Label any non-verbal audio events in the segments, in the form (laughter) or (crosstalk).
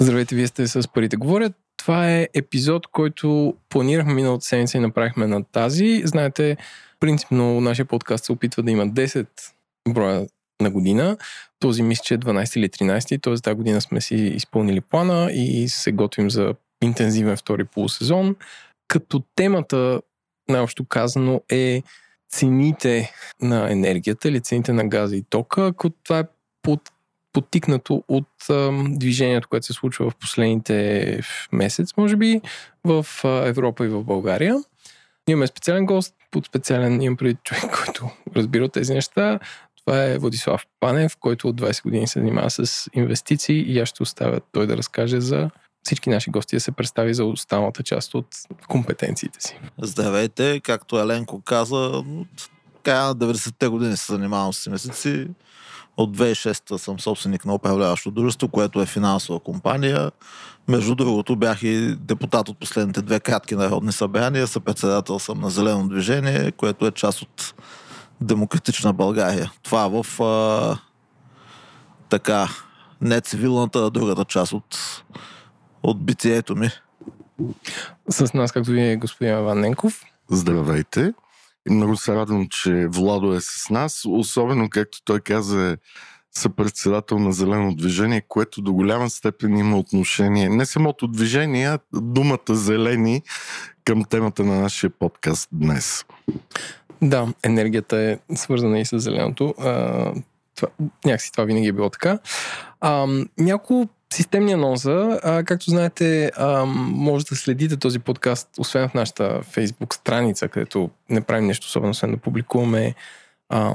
Здравейте, вие сте с Парите говорят. Това е епизод, който планирахме миналата седмица и направихме на тази. Знаете, принципно нашия подкаст се опитва да има 10 броя на година. Този мисля, че е 12 или 13, т.е. тази година сме си изпълнили плана и се готвим за интензивен втори полусезон. Като темата, най-общо казано, е цените на енергията или цените на газа и тока, ако това е под подтикнато от движението, което се случва в последните месец, може би, в Европа и в България. Имаме специален гост, под специален имам преди човек, (laughs) който разбира тези неща. Това е Владислав Панев, който от 20 години се занимава с инвестиции и аз ще оставя той да разкаже за всички наши гости да се представи за останалата част от компетенциите си. Здравейте, както Еленко каза, от края на 90-те години се занимавам с инвестиции. От 2006 съм собственик на управляващо дружество, което е финансова компания. Между другото бях и депутат от последните две кратки народни събрания. Съпредседател съм на Зелено движение, което е част от Демократична България. Това е в а, така не цивилната, а другата част от, от битието ми. С нас, както е господин Иван Ненков. Здравейте. Много се радвам, че Владо е с нас, особено както той каза е съпредседател на Зелено движение, което до голяма степен има отношение не самото движение, а думата зелени към темата на нашия подкаст днес. Да, енергията е свързана и с зеленото. А, това, някакси това винаги е било така. А, няколко системни анонса. А, както знаете, може да следите този подкаст, освен в нашата Facebook страница, където не правим нещо особено, освен да публикуваме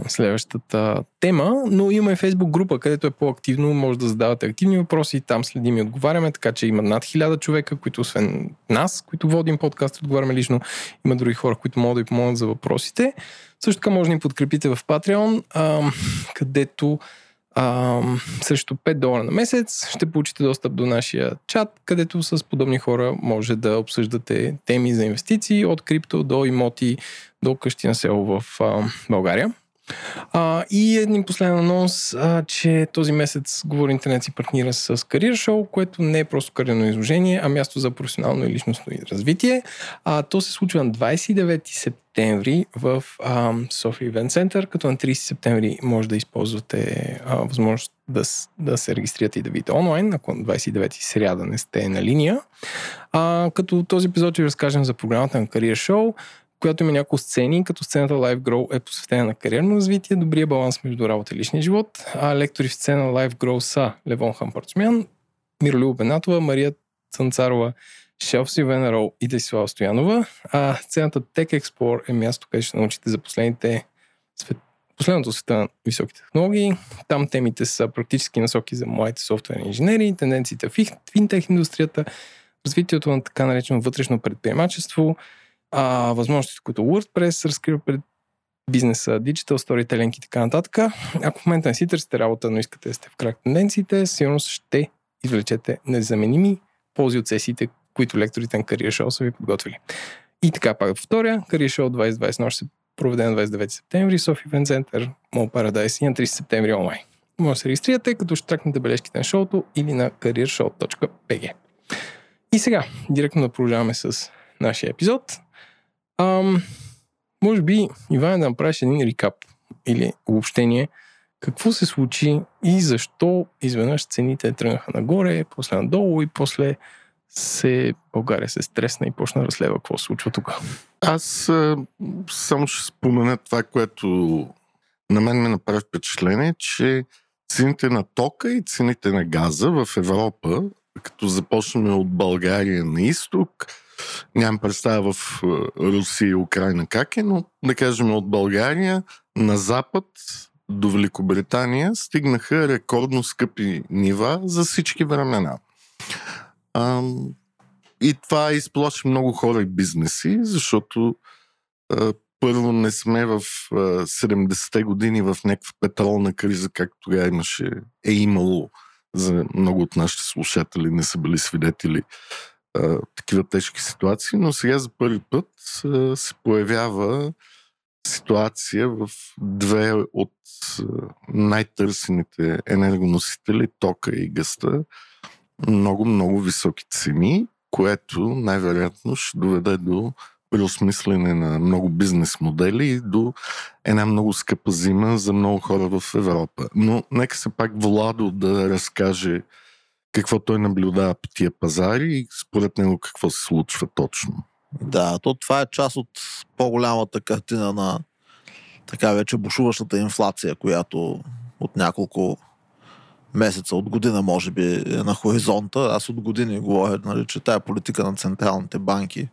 следващата тема, но има и Facebook група, където е по-активно, може да задавате активни въпроси, там следим и отговаряме, така че има над хиляда човека, които освен нас, които водим подкаст, отговаряме лично, има други хора, които могат да ви помогнат за въпросите. Също така може да ни подкрепите в Patreon, където срещу 5 долара на месец ще получите достъп до нашия чат, където с подобни хора може да обсъждате теми за инвестиции от крипто до имоти, до къщи на село в а, България. А, и един последен анонс, а, че този месец Говори Интернет си партнира с Кариер Шоу, което не е просто кариерно изложение, а място за професионално и личностно развитие. А, то се случва на 29 септември в София Event Center, като на 30 септември може да използвате а, възможност да, да се регистрирате и да видите онлайн, ако на 29 сряда не сте на линия. А, като този епизод ще разкажем за програмата на Кариер Шоу, която има няколко сцени, като сцената Live Grow е посветена на кариерно развитие, добрия баланс между работа и личния живот, а лектори в сцена Live Grow са Левон Хампарцмян, Миролюба Бенатова, Мария Цанцарова, Шелф Сивена Роу и Десислава Стоянова. А сцената Tech Explore е място, където ще научите за последните свет... последното света на високи технологии. Там темите са практически насоки за младите софтуерни инженери, тенденциите в финтех индустрията, развитието на така наречено вътрешно предприемачество, а, възможностите, които WordPress разкрива пред бизнеса, digital storytelling и така нататък. Ако в момента не си търсите работа, но искате да сте в крак тенденциите, сигурно ще извлечете незаменими ползи от сесиите, които лекторите на Career Show са ви подготвили. И така пак повторя, Career Show 2021 ще се проведе на 29 септември, Софи Event Center, Mall Paradise и на 30 септември онлайн. Може да се регистрирате, като ще тракнете бележките на шоуто или на careershow.bg. И сега, директно да продължаваме с нашия епизод. Ам, може би, Иван, да направиш един рекап или обобщение. Какво се случи и защо изведнъж цените тръгнаха нагоре, после надолу и после се, България се стресна и почна разследва какво се случва тук. Аз само ще спомена това, което на мен ме направи впечатление, че цените на тока и цените на газа в Европа, като започнем от България на изток, Нямам представа в е, Русия и Украина как е, но да кажем от България на запад до Великобритания стигнаха рекордно скъпи нива за всички времена. А, и това изплаши много хора и бизнеси, защото а, първо не сме в а, 70-те години в някаква петролна криза, както тогава имаше, е имало за много от нашите слушатели, не са били свидетели такива тежки ситуации, но сега за първи път а, се появява ситуация в две от най-търсените енергоносители, тока и гъста, много, много високи цени, което най-вероятно ще доведе до преосмислене на много бизнес модели и до една много скъпа зима за много хора в Европа. Но нека се пак Владо да разкаже какво той наблюдава по тия пазари и според него какво се случва точно. Да, то това е част от по-голямата картина на така вече бушуващата инфлация, която от няколко месеца, от година може би е на хоризонта. Аз от години говоря, нали, че тая политика на централните банки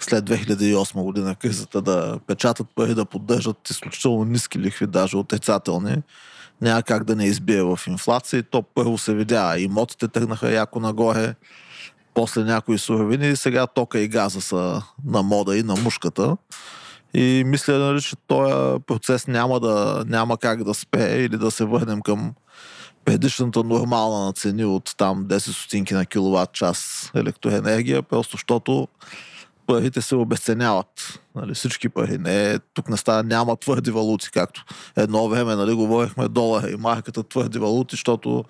след 2008 година кризата да печатат пари, да поддържат изключително ниски лихви, даже отрицателни, няма как да не избие в инфлация. То първо се видя. Имотите тръгнаха яко нагоре, после някои суровини, сега тока и газа са на мода и на мушката. И мисля, нали, че този процес няма, да, няма как да спее или да се върнем към предишната нормална на цени от там 10 стотинки на киловатт час електроенергия, просто защото парите се обесценяват. Нали, всички пари. Не, тук не става, няма твърди валути, както едно време нали, говорихме долара и марката твърди валути, защото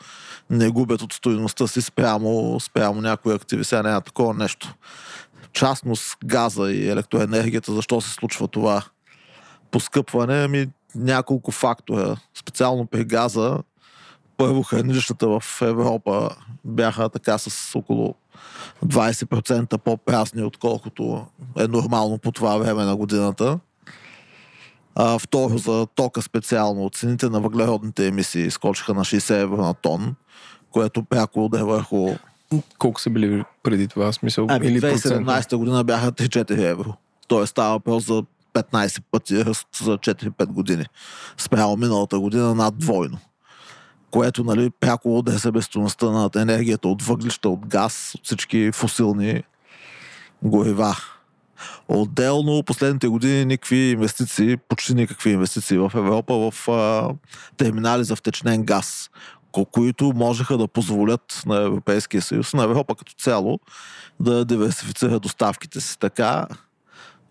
не губят от стоеността си спрямо, спрямо някои активи. Сега няма такова нещо. Частност газа и електроенергията, защо се случва това поскъпване? Ами няколко фактора. Специално при газа, първо хранилищата в Европа бяха така с около 20% по-прасни, отколкото е нормално по това време на годината. А, второ, за тока специално, цените на въглеродните емисии скочиха на 60 евро на тон, което пряко уде върху... Колко са били преди това? Смисъл, ами, или 2017 година бяха 3-4 евро. Тоест става въпрос за 15 пъти ръст за 4-5 години. Спрямо миналата година над двойно което нали, пряко удря себестойността на енергията от въглища, от газ, от всички фусилни горива. Отделно последните години никакви инвестиции, почти никакви инвестиции в Европа в а, терминали за втечнен газ, които можеха да позволят на Европейския съюз, на Европа като цяло, да диверсифицира доставките си. Така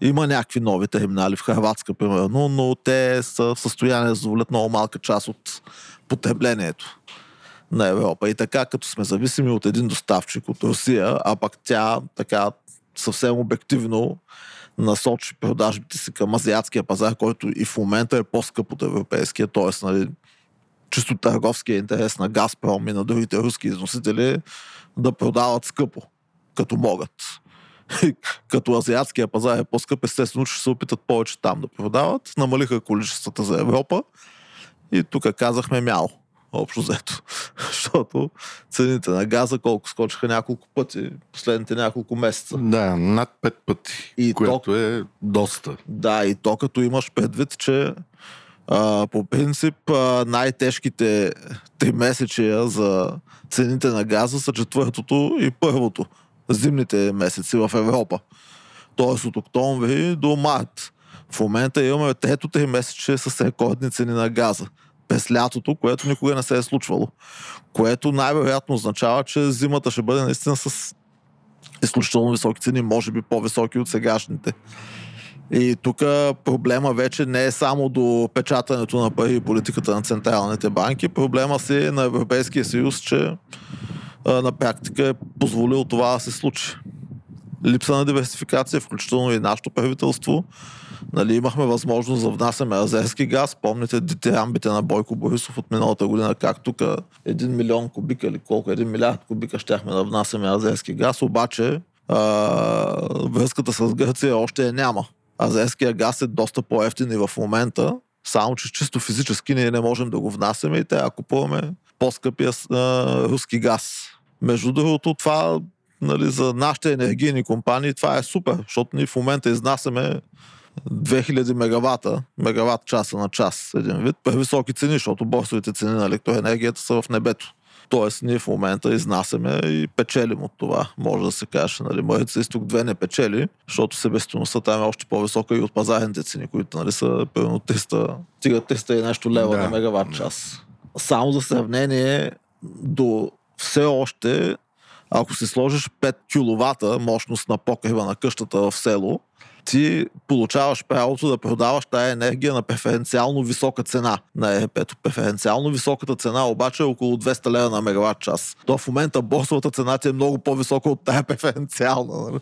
има някакви нови терминали в Харватска, примерно, но те са в състояние да задоволят много малка част от потреблението на Европа. И така, като сме зависими от един доставчик от Русия, а пък тя така съвсем обективно насочи продажбите си към азиатския пазар, който и в момента е по-скъп от европейския, т.е. Нали, чисто търговския интерес на Газпром и на другите руски износители да продават скъпо, като могат. (laughs) като азиатския пазар е по-скъп, естествено, че ще се опитат повече там да продават. Намалиха количествата за Европа и тук казахме мял общо взето. (laughs) Защото цените на газа колко скочиха няколко пъти последните няколко месеца. Да, над пет пъти, и което то, е доста. Да, и то като имаш предвид, че а, по принцип а, най-тежките три месечия за цените на газа са четвъртото и първото зимните месеци в Европа. Тоест от октомври до март. В момента имаме трето три месече с рекордни цени на газа през лятото, което никога не се е случвало. Което най-вероятно означава, че зимата ще бъде наистина с изключително високи цени, може би по-високи от сегашните. И тук проблема вече не е само до печатането на пари и политиката на централните банки. Проблема си е на Европейския съюз, че на практика е позволил това да се случи. Липса на диверсификация, включително и нашето правителство, Нали, имахме възможност да внасяме азерски газ. Помните дитирамбите на Бойко Борисов от миналата година, как тук един милион кубика или колко, един милиард кубика щяхме да внасяме азерски газ, обаче а, връзката с Гърция още няма. Азерския газ е доста по-ефтин и в момента, само че чисто физически ние не можем да го внасяме и трябва да купуваме по-скъпия а, руски газ. Между другото, това нали, за нашите енергийни компании това е супер, защото ние в момента изнасяме 2000 мегавата, мегаватт часа на час, един вид, при високи цени, защото борсовите цени на електроенергията са в небето. Тоест, ние в момента изнасяме и печелим от това, може да се каже. Нали, Марица изток 2 не печели, защото себестойността там е още по-висока и от пазарните цени, които нали, са примерно 300, стига 300 и нещо лева да. на мегаватт час. Само за сравнение, до все още Ако си сложиш 5 кВт мощност на покрива на къщата в село, ти получаваш правото да продаваш тая енергия на преференциално висока цена на ЕРП. Преференциално високата цена обаче е около 200 лева на мегаватт час. То в момента борсовата цена ти е много по-висока от тая преференциална. нали?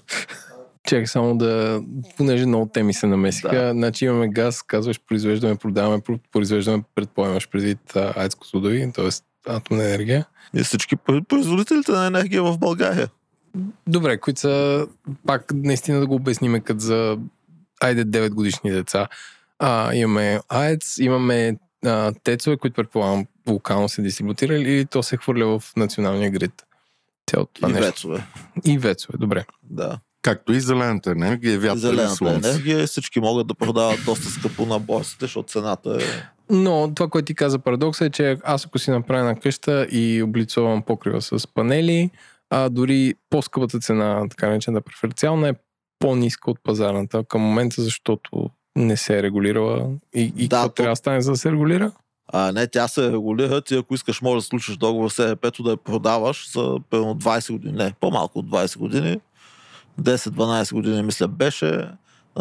Чакай само да, понеже много теми се намесиха. Да. Значи имаме газ, казваш произвеждаме, продаваме, про- произвеждаме, предполагаш предвид а, АЕЦ Козлодуй, т.е. атомна енергия. И всички про- производителите на енергия в България. Добре, които са пак наистина да го обясниме като за айде 9 годишни деца. А, имаме АЕЦ, имаме а, тецове, които предполагам локално се дистрибутирали или то се хвърля в националния грид. Цялото това и нещо. вецове. И вецове, добре. Да. Както и зелената енергия, вятър и Зелената слънце. енергия всички могат да продават доста скъпо на борсите, защото цената е... Но това, което ти каза парадокса е, че аз ако си направя на къща и облицовам покрива с панели, а дори по-скъпата цена, така наречена преференциална, е по-ниска от пазарната към момента, защото не се е регулирала. И, и Да, какво то- трябва да стане за да се регулира? А, не, тя се регулира. Ти ако искаш, можеш да случиш договор с ЕРП, да я продаваш за примерно 20 години. Не, по-малко от 20 години. 10-12 години, мисля, беше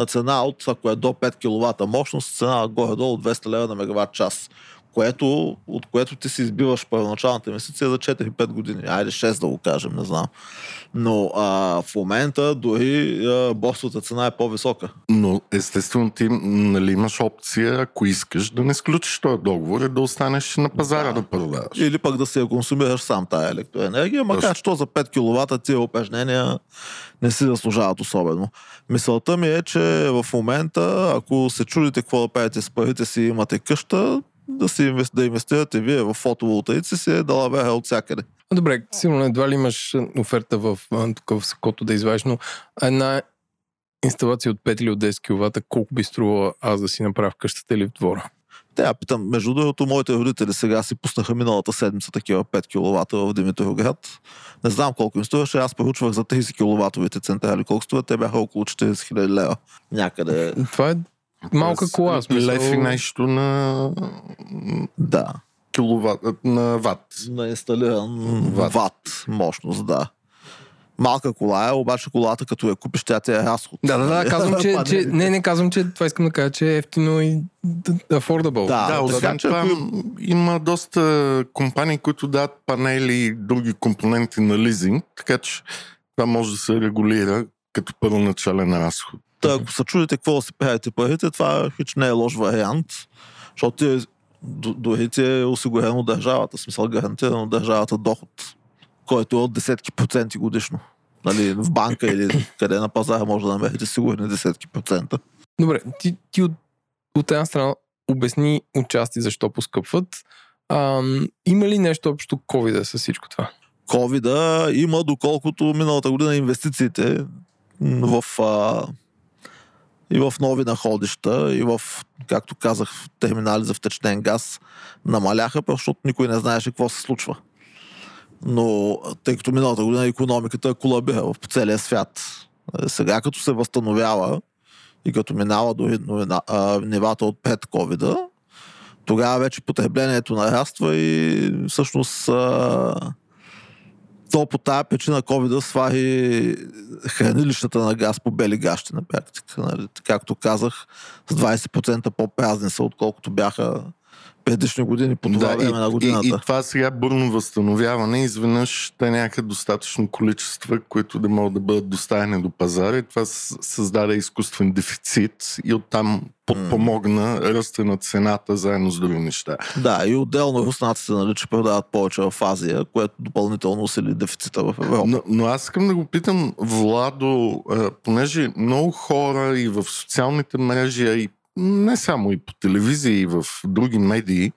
цена от, ако е до 5 кВт мощност, цена горе-долу 200 лева на мегаватт час. Което, от което ти си избиваш първоначалната инвестиция за 4-5 години. Айде 6 да го кажем, не знам. Но а, в момента дори а, борсовата цена е по-висока. Но естествено ти нали, имаш опция, ако искаш, да не сключиш този договор и да останеш на пазара Да. да, продаваш. Или пък да си я консумираш сам тая електроенергия, макар Точно. че то за 5 кВт тия упражнения не си заслужават особено. Мисълта ми е, че в момента, ако се чудите какво да правите с парите си, имате къща, да, си да инвестирате вие в фотоволтаици си е далавера от всякъде. Добре, сигурно едва ли имаш оферта в, тук в Сакото да извадиш, но една инсталация от 5 или от 10 кВт, колко би струвала аз да си направя в къщата или в двора? Те, я питам, между другото, моите родители сега си пуснаха миналата седмица такива 5 кВт в Димитровград. Не знам колко им струваше, аз поручвах за 30 кВт централи. Колко струват? Те бяха около 40 000 лева. Някъде. Това е малка кола. смисъл- Лев и нещо на Да. киловат, на ват. на инсталиран Ват. ват. мощност, да. Малка кола е, обаче колата като я купиш, тя ти е разход. Да, да, да, (laughs) казвам, че, че, Панелите. не, не казвам, че това искам да кажа, че е ефтино и affordable. Да, Да, освен че това има доста компании, които дават панели и други компоненти на лизинг, така че това може да се регулира като първоначален разход. Та, ако се чудите какво да си правите парите, това хич не е лош вариант, защото ти, е- дори ти е осигурено държавата, в смисъл гарантирано държавата доход, който е от десетки проценти годишно. Нали, в банка или къде на пазара може да намерите сигурни десетки процента. Добре, ти, ти от, от една страна обясни отчасти защо поскъпват. Ам, има ли нещо общо COVID с всичко това? ковида има, доколкото миналата година инвестициите в а, и в нови находища, и в, както казах, терминали за втечнен газ намаляха, защото никой не знаеше какво се случва. Но тъй като миналата година економиката е колабира в целия свят, е, сега като се възстановява и като минава до нивата от пред ковида, тогава вече потреблението нараства и всъщност а, то по тази причина COVID свари хранилищата на газ по бели гащи на практика. Нали? Както казах, с 20% по-празни са, отколкото бяха предишни години по това време на годината. И, и това сега бурно възстановяване, изведнъж те нямаха достатъчно количества, които да могат да бъдат доставени до пазара и това създаде изкуствен дефицит и оттам подпомогна ръста на цената заедно с други неща. Да, и отделно руснаците, нали, че продават повече в Азия, което допълнително усили дефицита в Европа. Но, но аз искам да го питам, Владо, понеже много хора и в социалните мрежи, и не само и по телевизия, и в други медии,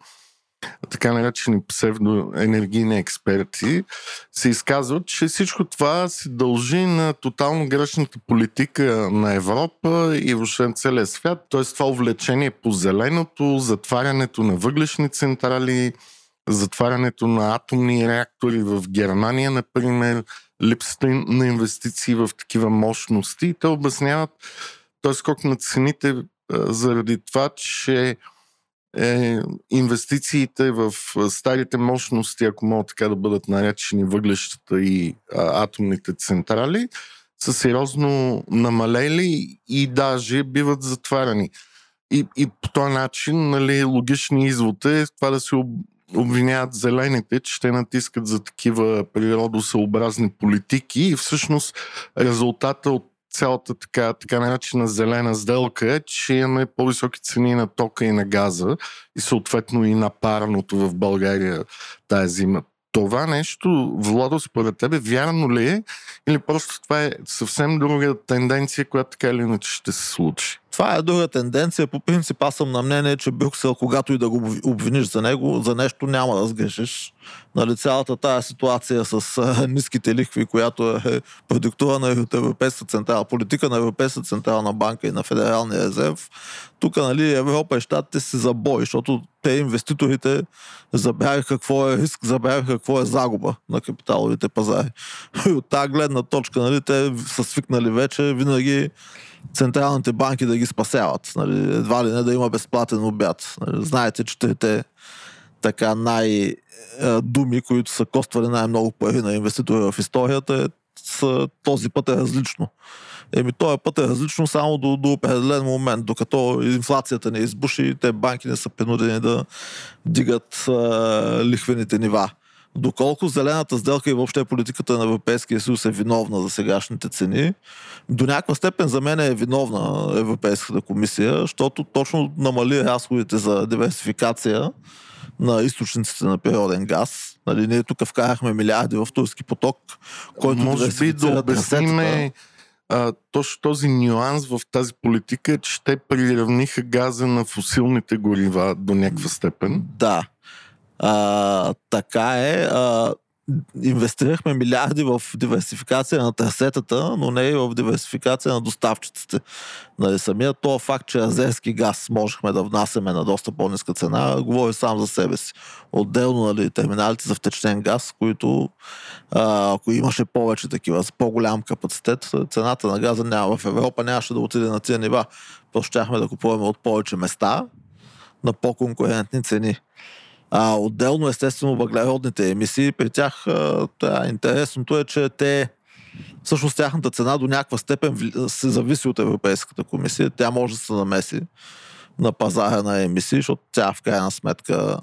така наречени псевдоенергийни експерти, се изказват, че всичко това се дължи на тотално грешната политика на Европа и въобще целия свят. Т.е. това увлечение по зеленото, затварянето на въглешни централи, затварянето на атомни реактори в Германия, например, липсата на инвестиции в такива мощности. Те обясняват този скок на цените заради това, че е инвестициите в старите мощности, ако могат така да бъдат наречени въглещата и а, атомните централи, са сериозно намалели и даже биват затваряни. И, и по този начин, нали, логични извод е това да се обвиняват зелените, че те натискат за такива природосъобразни политики и всъщност резултата от цялата така, така наречена зелена сделка е, че имаме по-високи цени на тока и на газа и съответно и на парното в България тази зима. Това нещо, Владо, според тебе, вярно ли е или просто това е съвсем друга тенденция, която така или иначе ще се случи? Това е друга тенденция. По принцип аз съм на мнение, че Брюксел, когато и да го обвиниш за него, за нещо няма да сгрешиш. Нали, цялата тази ситуация с а, ниските лихви, която е продиктувана от Европейска централна политика на Европейска централна банка и на Федералния резерв, тук нали, Европа и щатите се забой, защото те инвеститорите забравиха какво е риск, забравиха какво е загуба на капиталовите пазари. (laughs) И от тази гледна точка нали, те са свикнали вече винаги централните банки да ги спасяват. Нали, едва ли не да има безплатен обяд. Нали, знаете, че те така най-думи, които са коствали най-много пари на инвеститори в историята, е, с, този път е различно. Еми, този път е различно само до, до определен момент, докато инфлацията не избуши, те банки не са принудени да дигат а, лихвените нива. Доколко зелената сделка и въобще политиката на Европейския съюз е виновна за сегашните цени, до някаква степен за мен е виновна Европейската комисия, защото точно намали разходите за диверсификация на източниците на природен газ. Нали, ние тук вкарахме милиарди в турски поток, който Може би да обясниме точно този нюанс в тази политика е, че те приравниха газа на фусилните горива до някаква степен. Да. А, така е. А, инвестирахме милиарди в диверсификация на трасетата, но не и в диверсификация на доставчиците. Нали, самия то факт, че азерски газ можехме да внасяме на доста по-ниска цена, говори сам за себе си. Отделно нали, терминалите за втечнен газ, които ако имаше повече такива с по-голям капацитет, цената на газа няма. В Европа нямаше да отиде на тия нива. Просто щяхме да купуваме от повече места на по-конкурентни цени. А, отделно, естествено, въглеродните емисии, при тях а, интересното е, че те всъщност тяхната цена до някаква степен се зависи от Европейската комисия. Тя може да се намеси на пазара на емисии, защото тя в крайна сметка...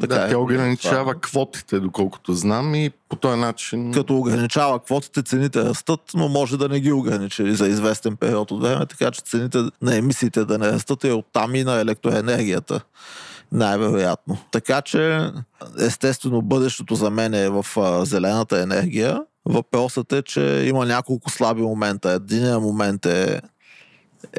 Така да, е, тя ограничава това. квотите, доколкото знам и по този начин... Като ограничава квотите, цените растат, но може да не ги ограничи за известен период от време, така че цените на емисиите да не растат и оттам и на електроенергията най-вероятно. Така че, естествено, бъдещето за мен е в а, зелената енергия. Въпросът е, че има няколко слаби момента. Единият момент е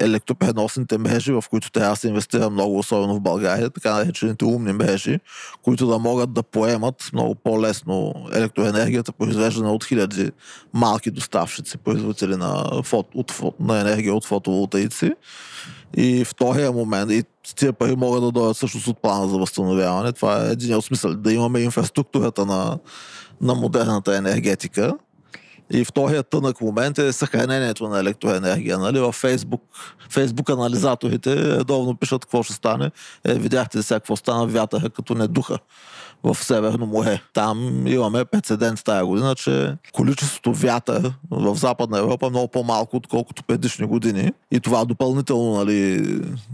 електропреносните мрежи, в които трябва да се инвестира много, особено в България, така наречените умни мрежи, които да могат да поемат много по-лесно електроенергията, произвеждана от хиляди малки доставчици, производители на, фото, от, на енергия от фотоволтаици. И втория момент, и тия пари могат да дойдат всъщност от плана за възстановяване. Това е един от смисъл. Да имаме инфраструктурата на, на модерната енергетика. И вторият тънък момент е съхранението на електроенергия. Нали? В Фейсбук, Фейсбук анализаторите редовно пишат какво ще стане. Е, видяхте сега какво стана вятъра, като не духа в Северно море. Там имаме прецедент тази година, че количеството вятър в Западна Европа е много по-малко, отколкото предишни години. И това допълнително нали,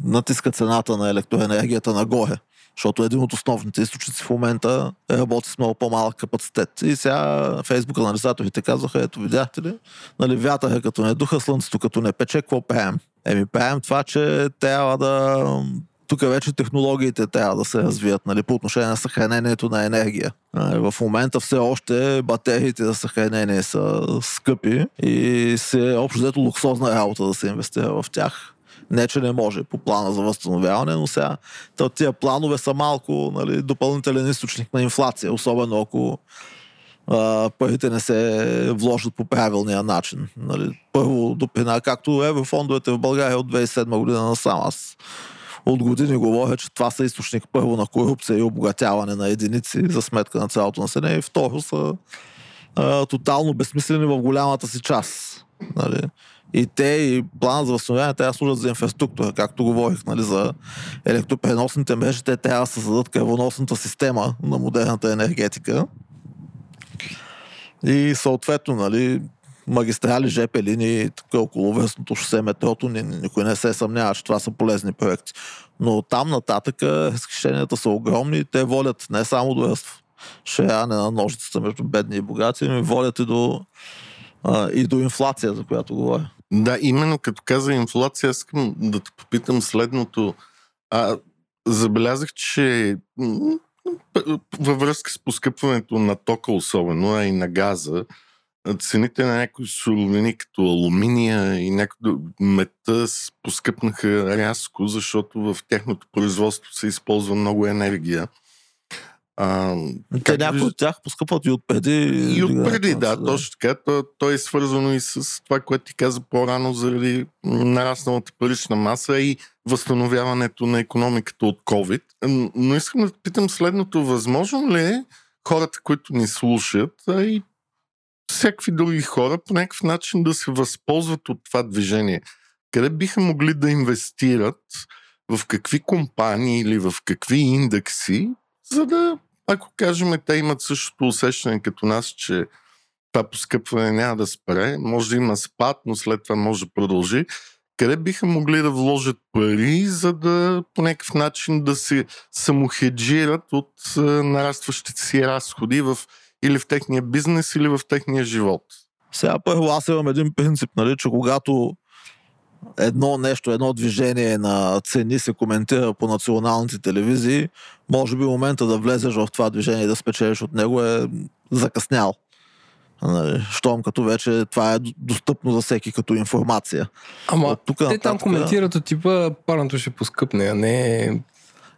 натиска цената на електроенергията нагоре защото един от основните източници в момента работи с много по-малък капацитет. И сега Фейсбук анализаторите казваха, ето видяхте ли, нали, вятъра като не духа, слънцето като не пече, какво правим? Еми правим това, че трябва да тук вече технологиите трябва да се развият нали, по отношение на съхранението на енергия. В момента все още батериите за съхранение са скъпи и се общо взето луксозна работа да се инвестира в тях. Не, че не може по плана за възстановяване, но сега тия планове са малко нали, допълнителен източник на инфлация, особено ако а, парите не се вложат по правилния начин. Нали. Първо, допина, както еврофондовете в България от 2007 година насам. Аз от години говоря, че това са източник първо на корупция и обогатяване на единици за сметка на цялото население и второ са а, тотално безсмислени в голямата си част. Нали? И те и плана за възстановяване трябва да служат за инфраструктура, както говорих, нали, за електропреносните мрежи, те трябва да създадат кръвоносната система на модерната енергетика. И съответно, нали, магистрали, ЖП линии, тук около връстното шосе, метрото, никой не се съмнява, че това са полезни проекти. Но там нататък разхищенията са огромни и те волят не само до шеяне на ножицата между бедни и богати, но и волят и до, а, и до инфлация, за която говоря. Да, именно като каза инфлация, искам да те попитам следното. А, забелязах, че във връзка с поскъпването на тока особено, а и на газа, цените на някои суровини, като алуминия и някои мета поскъпнаха рязко, защото в тяхното производство се използва много енергия. А, Те някои от тях поскъпват и отпреди. И отпреди, да, да, точно така. То, то е свързано и с това, което ти каза по-рано заради нарасналата парична маса и възстановяването на економиката от COVID. Но искам да питам следното. Възможно ли е хората, които ни слушат, а и всякакви други хора по някакъв начин да се възползват от това движение? Къде биха могли да инвестират, в какви компании или в какви индекси, за да ако кажем, те имат същото усещане като нас, че това поскъпване няма да спре, може да има спад, но след това може да продължи, къде биха могли да вложат пари, за да по някакъв начин да се самохеджират от нарастващите си разходи в, или в техния бизнес, или в техния живот? Сега първо аз имам един принцип, нали, че когато едно нещо, едно движение на цени се коментира по националните телевизии, може би момента да влезеш в това движение и да спечелиш от него е закъснял. Нали, щом като вече това е достъпно за всеки като информация. Ама тук те нататък... там коментират от типа парното ще поскъпне, а не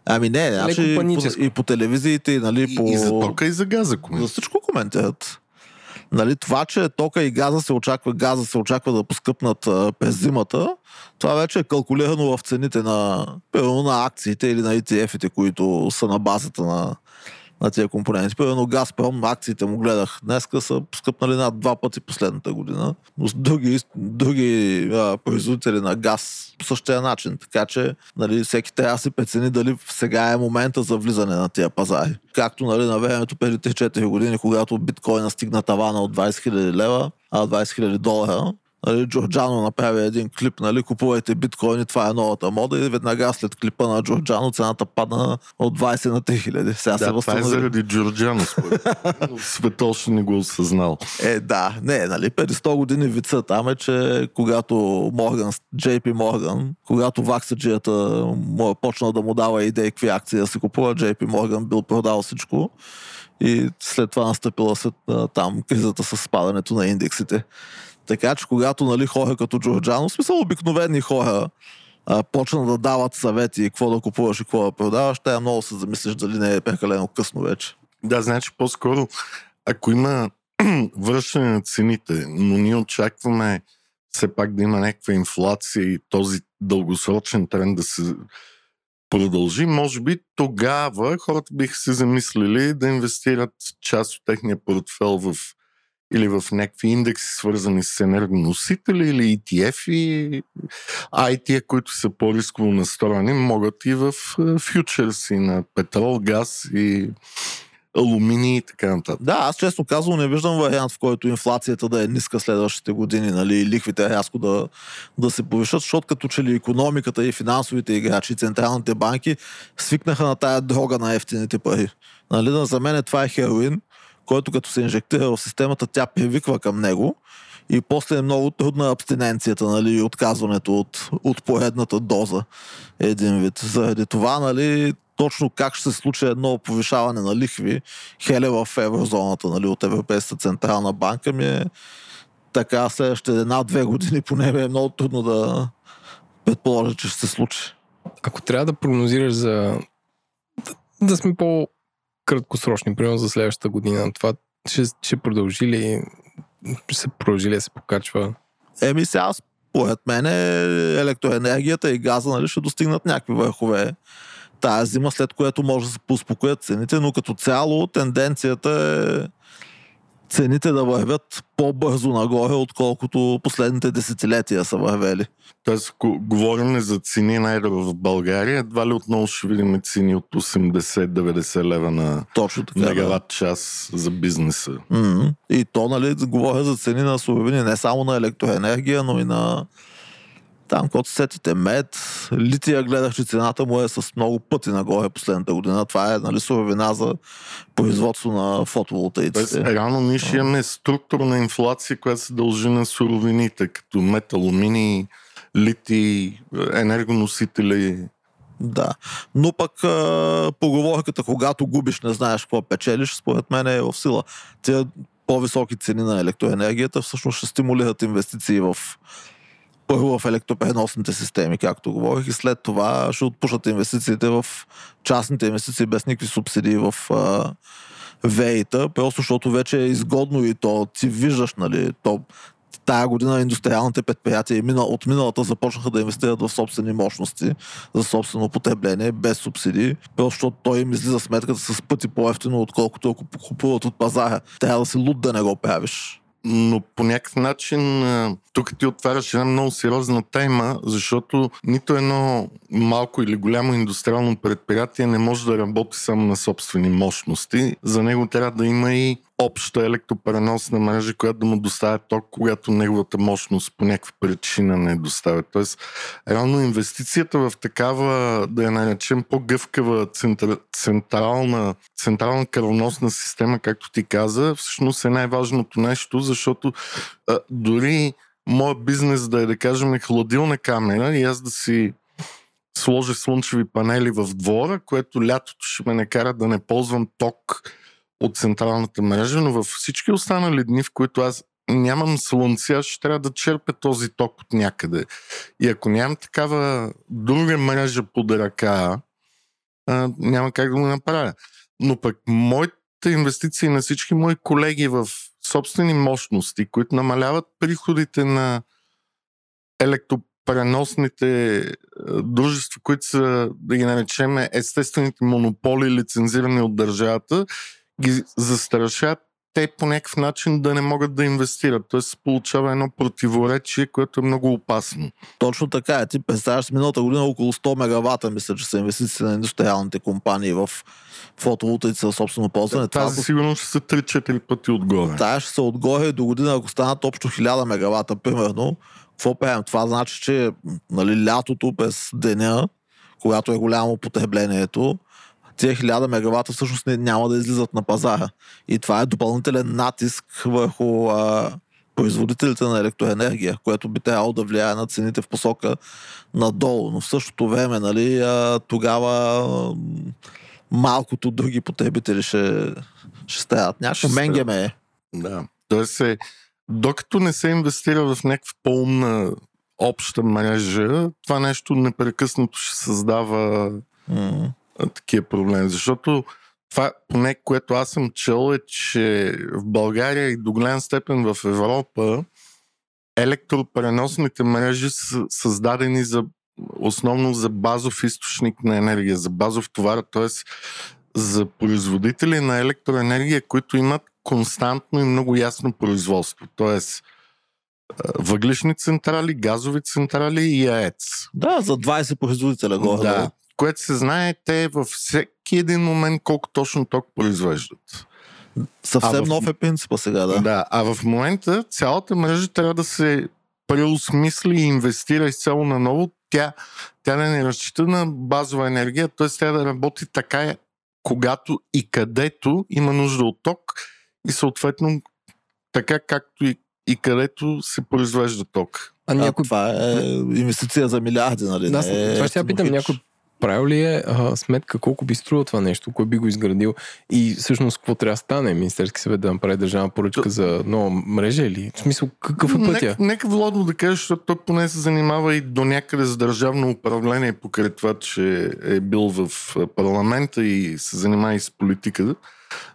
Ами не, значи и по, и по телевизиите, и, нали, и, по... И за тока, и за газа коментират. За всичко коментират. Нали, това, че тока и газа се очаква, газа се очаква да поскъпнат а, през зимата, това вече е калкулирано в цените на, на акциите или на ETF-ите, които са на базата на, на тези компоненти. Примерно Газпром, акциите му гледах днеска, са скъпнали над два пъти последната година. Но с други, други а, производители на газ по същия начин. Така че нали, всеки трябва да се прецени дали сега е момента за влизане на тия пазари. Както нали, на времето преди 3-4 години, когато биткоина стигна тавана от 20 000 лева, а 20 000 долара, Нали, Джорджано направи един клип, нали, купувайте биткоини, това е новата мода и веднага след клипа на Джорджано цената падна от 20 на 3000. Сега да, се това е заради Джорджано, (laughs) Светол ще не го осъзнал. Е, да, не, нали, преди 100 години вица там е, че когато Морган, JP Морган, когато ваксаджията му е почнал да му дава идеи какви акции да се купува, JP Морган бил продал всичко и след това настъпила след, там кризата с спадането на индексите. Така че когато нали, хора като Джорджано, смисъл обикновени хора, а, почна да дават съвети какво да купуваш и какво да продаваш, тя много се замислиш дали не е прекалено късно вече. Да, значи по-скоро, ако има (clears throat) връщане на цените, но ние очакваме все пак да има някаква инфлация и този дългосрочен тренд да се продължи, може би тогава хората биха се замислили да инвестират част от техния портфел в или в някакви индекси, свързани с енергоносители или ETF и IT, които са по-рисково настроени, могат и в е, фьючерси на петрол, газ и алуминий и така нататък. Да, аз честно казвам не виждам вариант, в който инфлацията да е ниска следващите години, нали, лихвите рязко да, да се повишат, защото като че ли економиката и финансовите играчи, и централните банки свикнаха на тая дрога на ефтините пари. Нали, за мен това е хероин който като се инжектира в системата, тя привиква към него и после е много трудна абстиненцията, нали, отказването от, от поредната доза един вид. Заради това, нали, точно как ще се случи едно повишаване на лихви, хеле в еврозоната, нали, от Европейската централна банка ми е така следващите една-две години поне ми е много трудно да предположа, че ще се случи. Ако трябва да прогнозираш за да, да сме по краткосрочни, примерно за следващата година. Това ще, ще продължи ли, ще се продължи ли се покачва? Еми сега, според мен електроенергията и газа нали, ще достигнат някакви върхове тази зима, след което може да се успокоят цените, но като цяло тенденцията е цените да вървят по-бързо нагоре, отколкото последните десетилетия са вървели. Тоест, говорим за цени на едро в България, едва ли отново ще видим цени от 80-90 лева на Точно така. мегаватт час за бизнеса. Mm-hmm. И то, нали, говоря за цени на суровини, не само на електроенергия, но и на там, когато сетите мед, лития гледах, че цената му е с много пъти нагоре последната година. Това е нали, суровина за производство на Тоест, фотоволтаиците. реално ние ще имаме структурна инфлация, която се дължи на суровините, като мет, алуминий, литий, енергоносители. Да. Но пък а, поговорката, когато губиш, не знаеш какво печелиш, според мен е в сила. Те по-високи цени на електроенергията всъщност ще стимулират инвестиции в първо в електропреносните системи, както говорих, и след това ще отпушат инвестициите в частните инвестиции без никакви субсидии в а, ВЕИ-та, просто защото вече е изгодно и то ти виждаш, нали, то тая година индустриалните предприятия от миналата започнаха да инвестират в собствени мощности за собствено потребление, без субсидии, просто защото той им излиза сметката с пъти по-ефтино, отколкото ако купуват от пазара. Трябва да си луд да не го правиш. Но по някакъв начин тук ти отваряш една много сериозна тема, защото нито едно малко или голямо индустриално предприятие не може да работи само на собствени мощности. За него трябва да има и обща електропреносна мрежа, която да му доставя ток, когато неговата мощност по някаква причина не доставя. Тоест, реално инвестицията в такава, да я наречем по-гъвкава центра, централна, централна кръвоносна система, както ти каза, всъщност е най-важното нещо, защото а, дори моят бизнес да е, да кажем, хладилна камера и аз да си сложа слънчеви панели в двора, което лятото ще ме накара да не ползвам ток от централната мрежа, но във всички останали дни, в които аз нямам слънце, аз ще трябва да черпя този ток от някъде. И ако нямам такава друга мрежа под ръка, а, няма как да го направя. Но пък моите инвестиции на всички мои колеги в собствени мощности, които намаляват приходите на електропреносните дружества, които са, да ги наречем, естествените монополи, лицензирани от държавата, ги застрашат те по някакъв начин да не могат да инвестират. Тоест се получава едно противоречие, което е много опасно. Точно така е. Ти представяш миналата година около 100 мегавата, мисля, че са инвестиции на индустриалните компании в фотоволтаици за собствено ползване. Това Тази сигурно ще са 3-4 пъти отгоре. Тая ще са отгоре до година, ако станат общо 1000 мегавата, примерно. Какво правим? Това значи, че нали, лятото през деня, когато е голямо потреблението, тия 1000 мегавата всъщност не, няма да излизат на пазара. И това е допълнителен натиск върху а, производителите на електроенергия, което би трябвало да влияе на цените в посока надолу. Но в същото време, нали, а, тогава а, малкото други потребители ще, ще страдат. Някакво Ще менгеме е. Да. Тоест е, докато не се инвестира в някаква по-умна обща мрежа, това нещо непрекъснато ще създава М. такива проблеми. Защото това, поне което аз съм чел, е, че в България и до голям степен в Европа електропреносните мрежи са създадени за, основно за базов източник на енергия, за базов товар, т.е. за производители на електроенергия, които имат константно и много ясно производство. Т.е. въглишни централи, газови централи и АЕЦ. Да, за 20 производителя горе. Да. Което се знае, те във всеки един момент колко точно ток произвеждат. Съвсем в- нов е принципа сега, да. да. А в момента цялата мрежа трябва да се преосмисли и инвестира изцяло на ново. Тя, тя да не разчита на базова енергия, т.е. тя да работи така, когато и където има нужда от ток и съответно така както и, и където се произвежда ток. А А, някой Това е инвестиция за милиарди, нали? Да, не е това ще я питам, някой. Правил ли е а, сметка колко би струва това нещо, кой би го изградил и всъщност какво трябва да стане Министерски съвет да направи държавна поръчка за нова мрежа или в смисъл какъв е пътя? Нека, нека Владо да каже, защото той поне се занимава и до някъде с държавно управление, покрай това, че е бил в парламента и се занимава и с политика.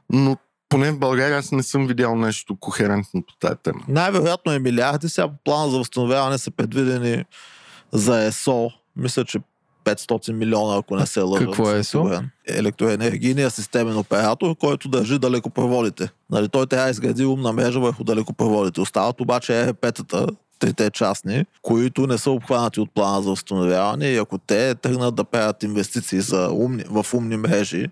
Но поне в България аз не съм видял нещо кохерентно по тази тема. Най-вероятно е милиарди. Сега по плана за възстановяване са предвидени за ЕСО, мисля, че 500 милиона, ако не се лъжа. Какво е ЕСО? Електроенергийният системен оператор, който държи далекопроводите. Нали, той трябва изгради умна мрежа върху далекопроводите. Остават обаче ЕРП-тата, трите частни, които не са обхванати от плана за възстановяване и ако те тръгнат да правят инвестиции за умни, в умни мрежи,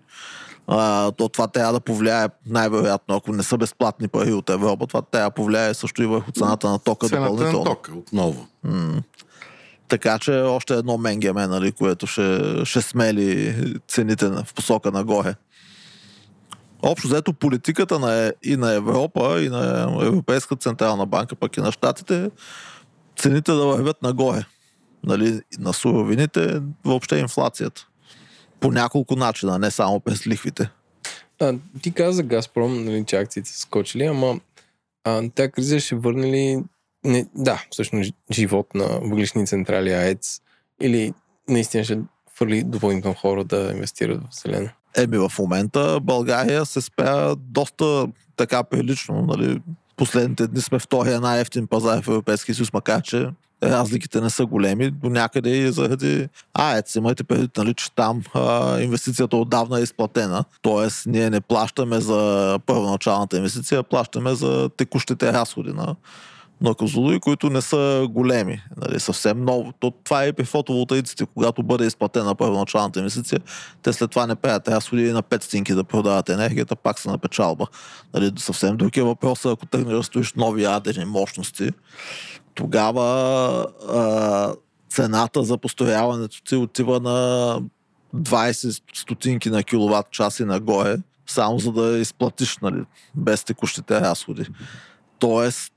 а, то това трябва да повлияе най-вероятно, ако не са безплатни пари от Европа, това трябва да повлияе също и върху цената на тока Цената допълнително. на тока отново. М. Така че още едно менгеме, нали, което ще, ще смели цените в посока нагоре. Общо взето политиката на, Е- и на Европа, и на Европейска централна банка, пък и на щатите, цените да вървят нагоре. Нали, на суровините, въобще инфлацията. По няколко начина, не само през лихвите. А, ти каза за Газпром, нали, че акциите са скочили, ама а, тя криза ще върне ли не, да, всъщност живот на въглишни централи АЕЦ или наистина ще фърли допълнително хора да инвестират в зелено? Еми в момента България се спря доста така прилично. Нали? Последните дни сме втория най-ефтин пазар в Европейския съюз, макар че разликите не са големи, до някъде и заради АЕЦ. Имайте предвид, нали, че там а, инвестицията отдавна е изплатена. Тоест, ние не плащаме за първоначалната инвестиция, плащаме за текущите разходи на, на Козлодуй, които не са големи. Нали, съвсем много. То, това е при фотоволтаиците, когато бъде изплатена първоначалната инвестиция, те след това не правят разходи на 5 стинки да продават енергията, пак са на печалба. Нали, съвсем друг е въпросът, ако тръгнеш да строиш нови ядрени мощности, тогава а, цената за построяването ти отива на 20 стотинки на киловатт час и нагоре, само за да изплатиш, нали, без текущите разходи. Тоест,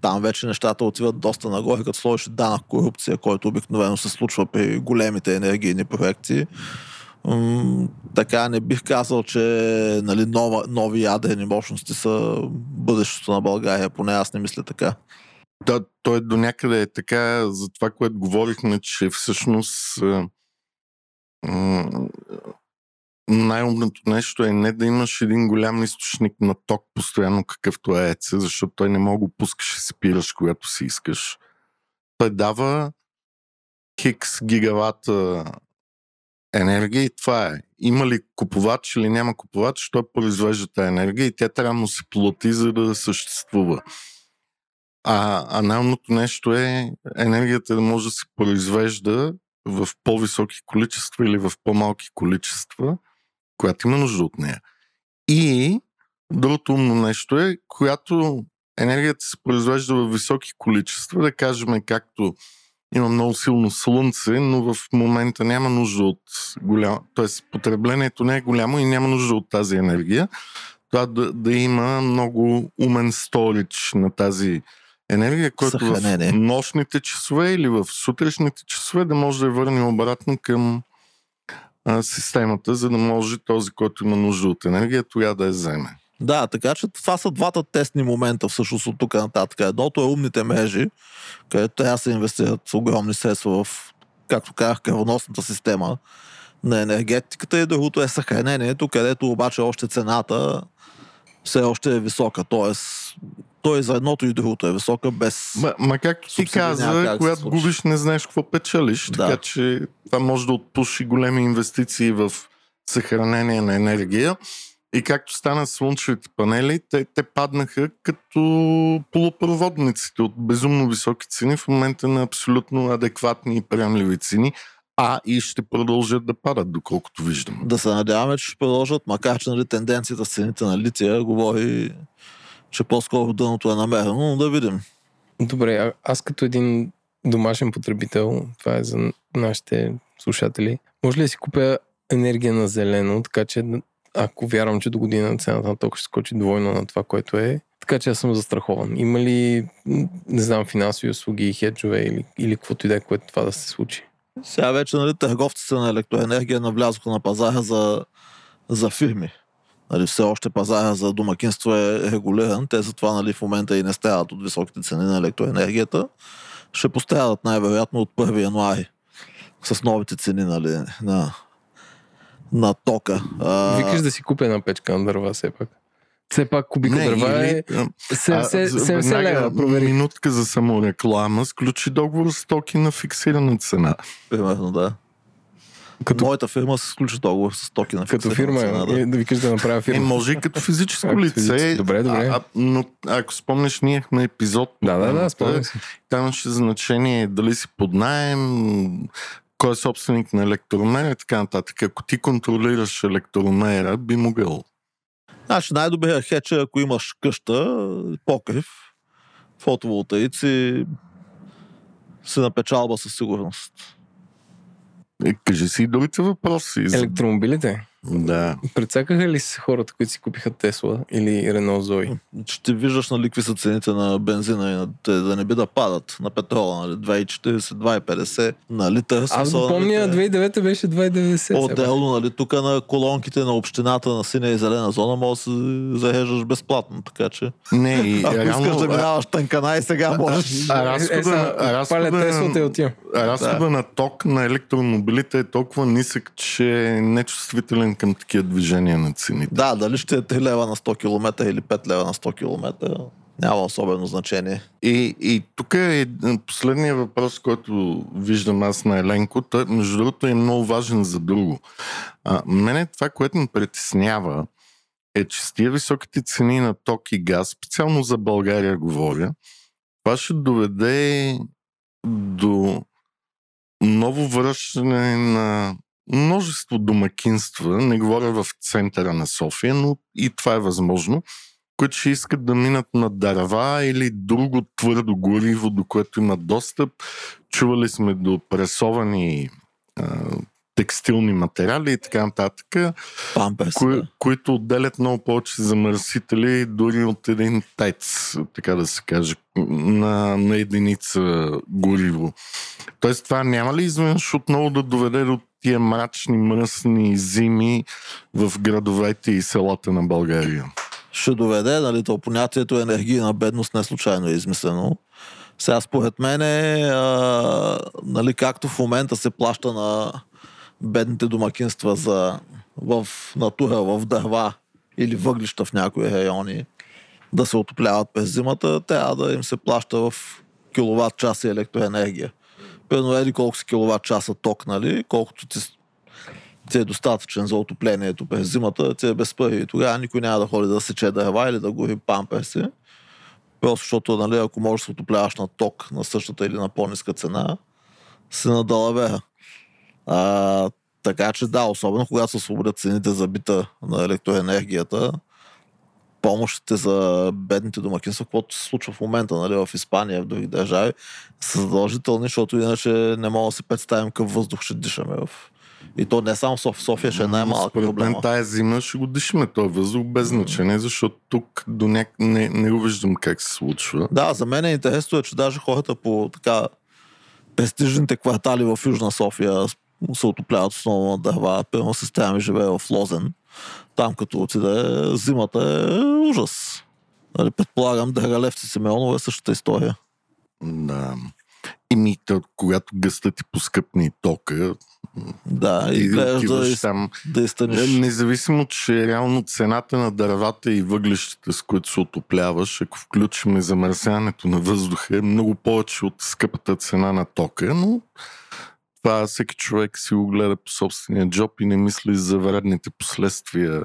там вече нещата отиват доста нагоре, като сложиш данък корупция, който обикновено се случва при големите енергийни проекти. Така не бих казал, че нали, нова, нови ядрени мощности са бъдещето на България, поне аз не мисля така. Да, той до някъде е така, за това, което говорихме, че всъщност най-умното нещо е не да имаш един голям източник на ток постоянно, какъвто е ЕЦ, защото той не мога го пускаш и спираш, когато си искаш. Той дава хикс гигавата енергия и това е. Има ли купувач или няма купувач, той произвежда тази енергия и тя трябва да се плати, за да съществува. А, а най-умното нещо е енергията да може да се произвежда в по-високи количества или в по-малки количества, която има нужда от нея. И другото умно нещо е, когато енергията се произвежда в високи количества, да кажем както има много силно слънце, но в момента няма нужда от голямо, т.е. потреблението не е голямо и няма нужда от тази енергия. Това да, да има много умен сторич на тази енергия, който в нощните часове или в сутрешните часове да може да я върне обратно към а, системата, за да може този, който има нужда от енергия, тогава да я вземе. Да, така че това са двата тестни момента всъщност от тук нататък. Едното е умните мрежи, където трябва се инвестират огромни средства в, както казах, кръвоносната система на енергетиката и другото е съхранението, където обаче още цената все още е висока. Тоест, той за едното и другото е висока без... Ма, ма както ти каза, как когато губиш, не знаеш какво печелиш, Да. така че това може да отпуши големи инвестиции в съхранение на енергия. И както стана с слънчевите панели, те, те паднаха като полупроводниците от безумно високи цени в момента на абсолютно адекватни и приемливи цени, а и ще продължат да падат, доколкото виждам. Да се надяваме, че ще продължат, макар че нали, тенденцията с цените на лития говори, че по-скоро дъното е намерено, но да видим. Добре, а, аз като един домашен потребител, това е за нашите слушатели, може ли да си купя енергия на зелено, така че ако вярвам, че до година цената на тока ще скочи двойно на това, което е, така че аз съм застрахован. Има ли, не знам, финансови услуги, хеджове или, или каквото и да е, което това да се случи? Сега вече нали, търговците на електроенергия навлязоха на пазара за, за фирми. Нали, все още пазара за домакинство е регулиран. Те затова нали, в момента и не страдат от високите цени на електроенергията. Ще пострадат най-вероятно от 1 януари с новите цени нали, на, на тока. А, Викаш да си купя една печка на дърва, все пак. Все пак кубика дърва е а, 70, за- 70 веднага лева. Провери. Минутка за самореклама. Сключи договор с токи на фиксирана цена. Примерно, да. Като- Моята фирма се сключи договор с токи на Като фирма, цена, да. е, да викаш да направя Е, фирма. може и като физическо лице. Добре, добре. А, а, но ако спомнеш, ние имахме епизод. Да, да, да, спомням си. Там имаше значение дали си под найем, кой е собственик на електромера и така нататък. Ако ти контролираш електромера, би могъл. Значи най-добрият хедж е ако имаш къща, покрив, фотоволтаици, се напечалба със сигурност. Е, кажи си и другите въпроси. Електромобилите. Да. Прецакаха ли се хората, които си купиха Тесла или Рено Зои? Ще виждаш нали, какви са цените на бензина и на, те, да не би да падат на петрола, нали, 2,40, 2,50 на литър. Аз го помня, нали, те- 2009 беше 2,90. все пак. Отделно, нали, тук на колонките на общината на синя и зелена зона може да се зареждаш безплатно, така че Не, и ако реално, искаш да а- минаваш тънкана и сега можеш. а Е, разхода, е, сега, а разхода, паля Теслата и отивам. а разхода на ток на електромобилите е толкова нисък, че е нечувствителен към такива движения на цените. Да, дали ще е 3 лева на 100 км или 5 лева на 100 км, няма особено значение. И, и тук е последният въпрос, който виждам аз на Еленко. Той, между другото, е много важен за друго. А, мене това, което ме притеснява, е, че с тия високите цени на ток и газ, специално за България говоря, това ще доведе до ново връщане на множество домакинства, не говоря в центъра на София, но и това е възможно, които ще искат да минат на дърва или друго твърдо гориво, до което имат достъп. Чували сме до пресовани а, текстилни материали и така нататък, Памперс. кои, да. които отделят много повече замърсители дори от един тец, така да се каже, на, на единица гориво. Тоест това няма ли изведнъж отново да доведе до тия мрачни, мръсни зими в градовете и селата на България? ще доведе, нали, то понятието енергийна бедност не случайно е измислено. Сега според мен е, нали, както в момента се плаща на бедните домакинства за, в натура, в дърва или въглища в някои райони да се отопляват през зимата, трябва да им се плаща в киловатт часа електроенергия. Примерно еди колко си киловатт часа ток, нали, колкото ти ти е достатъчен за отоплението през зимата, ти е без пари. И тогава никой няма да ходи да сече дърва или да гори памперси. Просто защото, нали, ако можеш да се отопляваш на ток на същата или на по-ниска цена, се надалавера. А, така че да, особено когато се освободят цените за бита на електроенергията, помощите за бедните домакинства, каквото се случва в момента нали, в Испания в други държави, са задължителни, защото иначе не мога да си представим какъв въздух ще дишаме в и то не само в София, София ще е най-малък Според проблема. мен тая зима ще го дишаме този въздух без значение, защото тук до няк... не, не го виждам как се случва. Да, за мен е интересно, е, че даже хората по така престижните квартали в Южна София се отопляват основно на дърва. Примерно сестра ми живее в Лозен. Там като отиде, зимата е ужас. Нали, предполагам, Драгалевци Симеонова е същата история. Да. И ми, то, когато гъста ти поскъпни тока, Да, и гледаш да, из, там. да изтъниш. Независимо, че реално цената на дървата и въглищата, с които се отопляваш, ако включим замърсяването на въздуха, е много повече от скъпата цена на тока, но това всеки човек си го гледа по собствения джоб и не мисли за вредните последствия.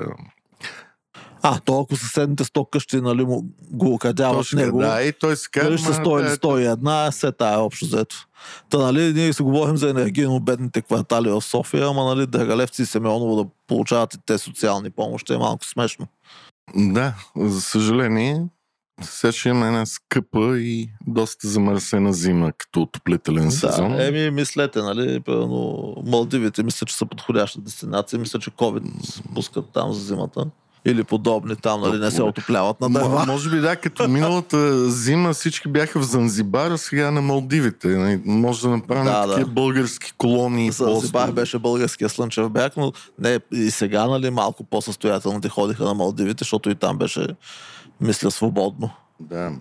А, то ако съседните сто къщи, нали, му, го окадяват Точно, него. да, и той си казва, Дали ще «Ма, 100 или да, 101, се тая общо взето. Та, нали, ние си говорим за енергийно бедните квартали в София, ама, нали, Драгалевци и Семеоново да получават и те социални помощи е малко смешно. Да, за съжаление, сега ще има една скъпа и доста замърсена зима като отоплителен сезон. Да, еми, мислете, нали, примерно, Малдивите мисля, че са подходяща дестинация. Мисля, че COVID пускат там за зимата. Или подобни там, нали, не се отопляват на дърва. може би да, като миналата зима всички бяха в Занзибар, а сега на Малдивите. нали? Може да направим Да, такива да. български колонии. Занзибар беше българския слънчев бряг, но не, и сега, нали, малко по-състоятелните ходиха на Малдивите, защото и там беше, мисля, свободно. Да.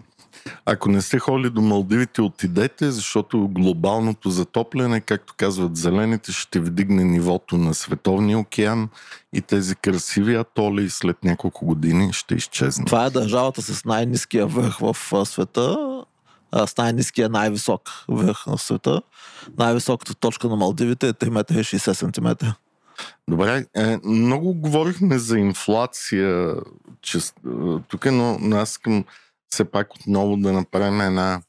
Ако не сте ходили до Малдивите, отидете, защото глобалното затопляне, както казват зелените, ще вдигне нивото на Световния океан и тези красиви атоли след няколко години ще изчезнат. Това е държавата с най-низкия върх в света, а, с най-низкия най-висок върх на света. Най-високата точка на Малдивите е 3 метра и 60 см. Добре, е, много говорихме за инфлация че, е, тук, но, но аз искам все пак отново да направим една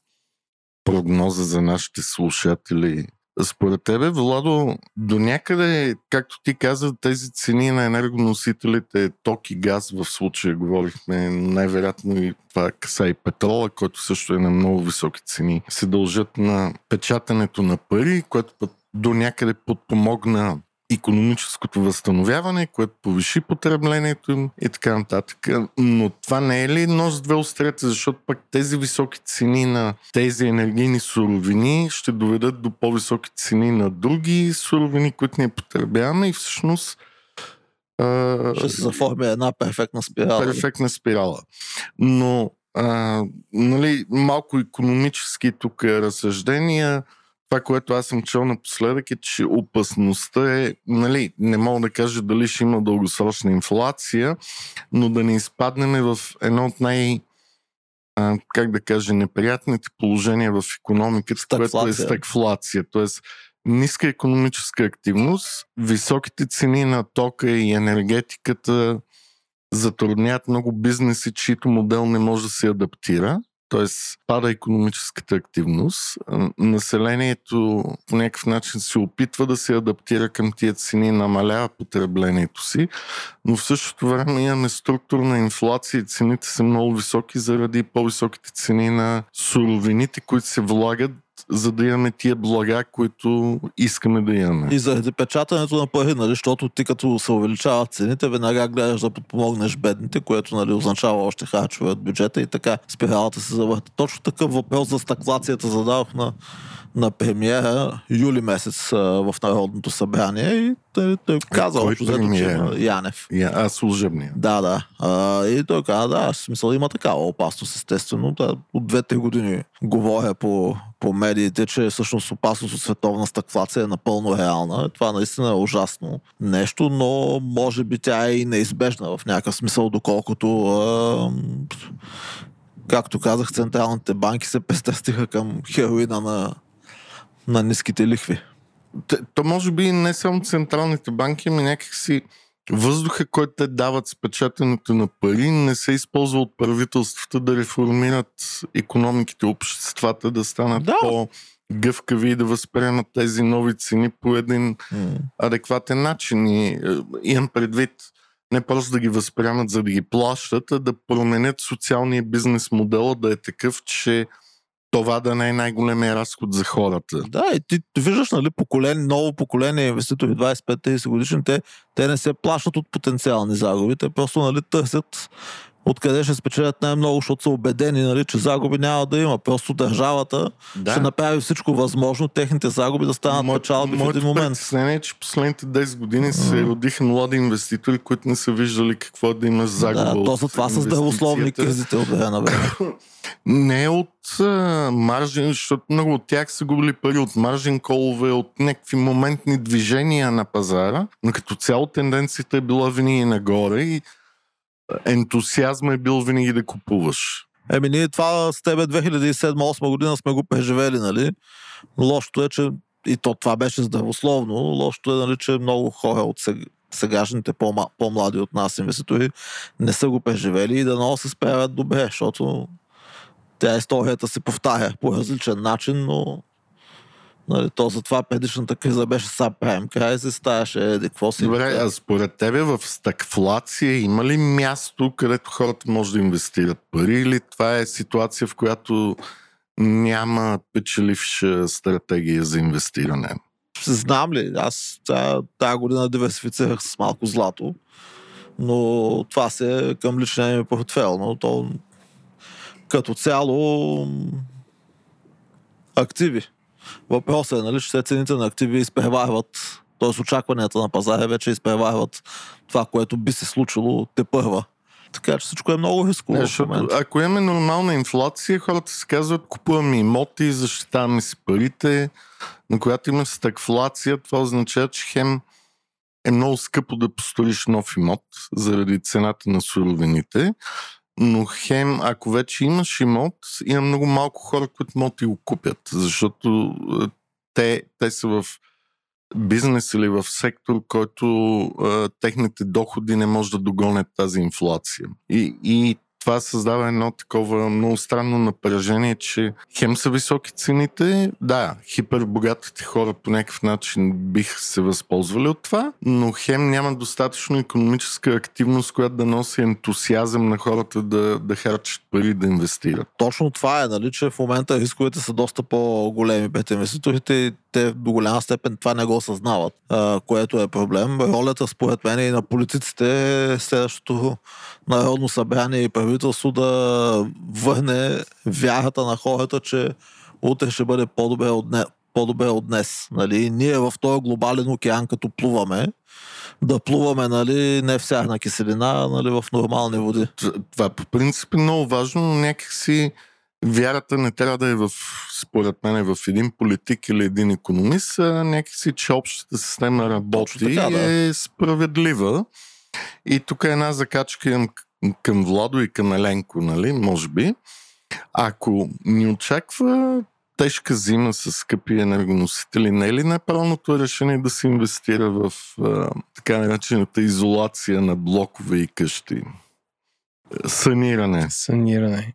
прогноза за нашите слушатели. Според тебе, Владо, до някъде, както ти каза, тези цени на енергоносителите, ток и газ в случая говорихме, най-вероятно и това каса и петрола, който също е на много високи цени, се дължат на печатането на пари, което път до някъде подпомогна економическото възстановяване, което повиши потреблението им и така нататък. Но това не е ли с две острета, защото пък тези високи цени на тези енергийни суровини ще доведат до по-високи цени на други суровини, които ние потребяваме и всъщност ще се заформи една перфектна спирала. Перфектна спирала. Но а, нали, малко економически тук разсъждения това, което аз съм чел напоследък е, че опасността е, нали, не мога да кажа дали ще има дългосрочна инфлация, но да не изпаднем в едно от най- а, как да кажа, неприятните положения в економиката, което е стагфлация. Тоест, ниска економическа активност, високите цени на тока и енергетиката затрудняват много бизнеси, чието модел не може да се адаптира т.е. пада економическата активност. Населението по някакъв начин се опитва да се адаптира към тия цени, намалява потреблението си, но в същото време имаме структурна инфлация и цените са много високи заради по-високите цени на суровините, които се влагат за да имаме тия блага, които искаме да имаме. И заради печатането на пари, нали, защото ти като се увеличават цените, веднага гледаш да подпомогнеш бедните, което нали, означава още харчове от бюджета и така спиралата се завърта. Точно такъв въпрос за стаклацията задавах на на премиера юли месец в Народното събрание и той, той каза общо взето, че Янев. Я, а, служебния. Да, да. А, и той каза, да, в смисъл има такава опасност, естествено. Да, от две-три години говоря по, по медиите, че всъщност опасност от световна стъклация е напълно реална. Това наистина е ужасно нещо, но може би тя е и неизбежна в някакъв смисъл, доколкото а, както казах, централните банки се пристрастиха към хероина на на ниските лихви. То може би не само централните банки, ами някакси въздуха, който те дават с печатането на пари, не се използва от правителствата да реформират економиките, обществата, да станат да. по гъвкави и да възприемат тези нови цени по един mm. адекватен начин. И, е, имам предвид не просто да ги възприемат, за да ги плащат, а да променят социалния бизнес модела да е такъв, че това да не е най-големия разход за хората. Да, и ти виждаш, нали, поколение, ново поколение инвеститори, 25-30 годишни, те, те не се плащат от потенциални загуби, те просто нали, търсят откъде ще спечелят най-много, защото са убедени, нали, че загуби няма да има. Просто държавата да. ще направи всичко възможно, техните загуби да станат Мо, печалби в един момент. Моето е, че последните 10 години mm. се родиха млади инвеститори, които не са виждали какво да има загуба. Да, то за това са здравословни кризите от време. (laughs) Не от а, маржин, защото много от тях са губили пари от маржин колове, от някакви моментни движения на пазара, но като цяло тенденцията е била винаги нагоре и ентусиазма е бил винаги да купуваш. Еми, ние това с тебе 2007-2008 година сме го преживели, нали? Лошото е, че и то това беше здравословно. Лошото е, нали, че много хора от сега, сегашните по-млади от нас инвеститори не са го преживели и да много се справят добре, защото тя историята се повтаря по различен начин, но Нали, то затова предишната криза беше са правим край, се ставаше еди, какво си. Добре, а според тебе в стакфлация има ли място, където хората може да инвестират пари или това е ситуация, в която няма печеливша стратегия за инвестиране? Знам ли, аз тази година диверсифицирах с малко злато, но това се е към личния ми портфел, но то като цяло активи. Въпросът е, нали, че цените на активи изпреварват, т.е. очакванията на пазара вече изпреварват това, което би се случило те първа. Така че всичко е много рисково. защото, ако имаме нормална инфлация, хората се казват, купуваме имоти, защитаваме си парите, но когато има стагфлация, това означава, че хем е много скъпо да построиш нов имот заради цената на суровините. Но хем, ако вече имаш имот, има много малко хора, които могат да го купят, защото е, те, те са в бизнес или в сектор, който е, техните доходи не може да догонят тази инфлация. И, и това създава едно такова много странно напрежение, че хем са високи цените, да, хипербогатите хора по някакъв начин биха се възползвали от това, но хем няма достатъчно економическа активност, която да носи ентусиазъм на хората да, да харчат пари да инвестират. Точно това е, нали, че в момента рисковете са доста по-големи пред инвеститорите и те до голяма степен това не го осъзнават, което е проблем. Ролята, според мен, и на политиците е следващото Народно събрание и да върне вярата на хората, че утре ще бъде по-добре от, дне, по-добре от днес. Нали? Ние в този глобален океан, като плуваме, да плуваме нали, не в сярна киселина, нали, в нормални води. Това по принцип е много важно, но някакси вярата не трябва да е в, според мен, е в един политик или един економист, а някакси, че общата система работи така, да. е справедлива. И тук е една закачка към, към Владо и към Еленко, нали, може би. Ако ни очаква тежка зима с скъпи енергоносители, не е ли най-правилното решение да се инвестира в а, така наречената изолация на блокове и къщи? Саниране. Саниране.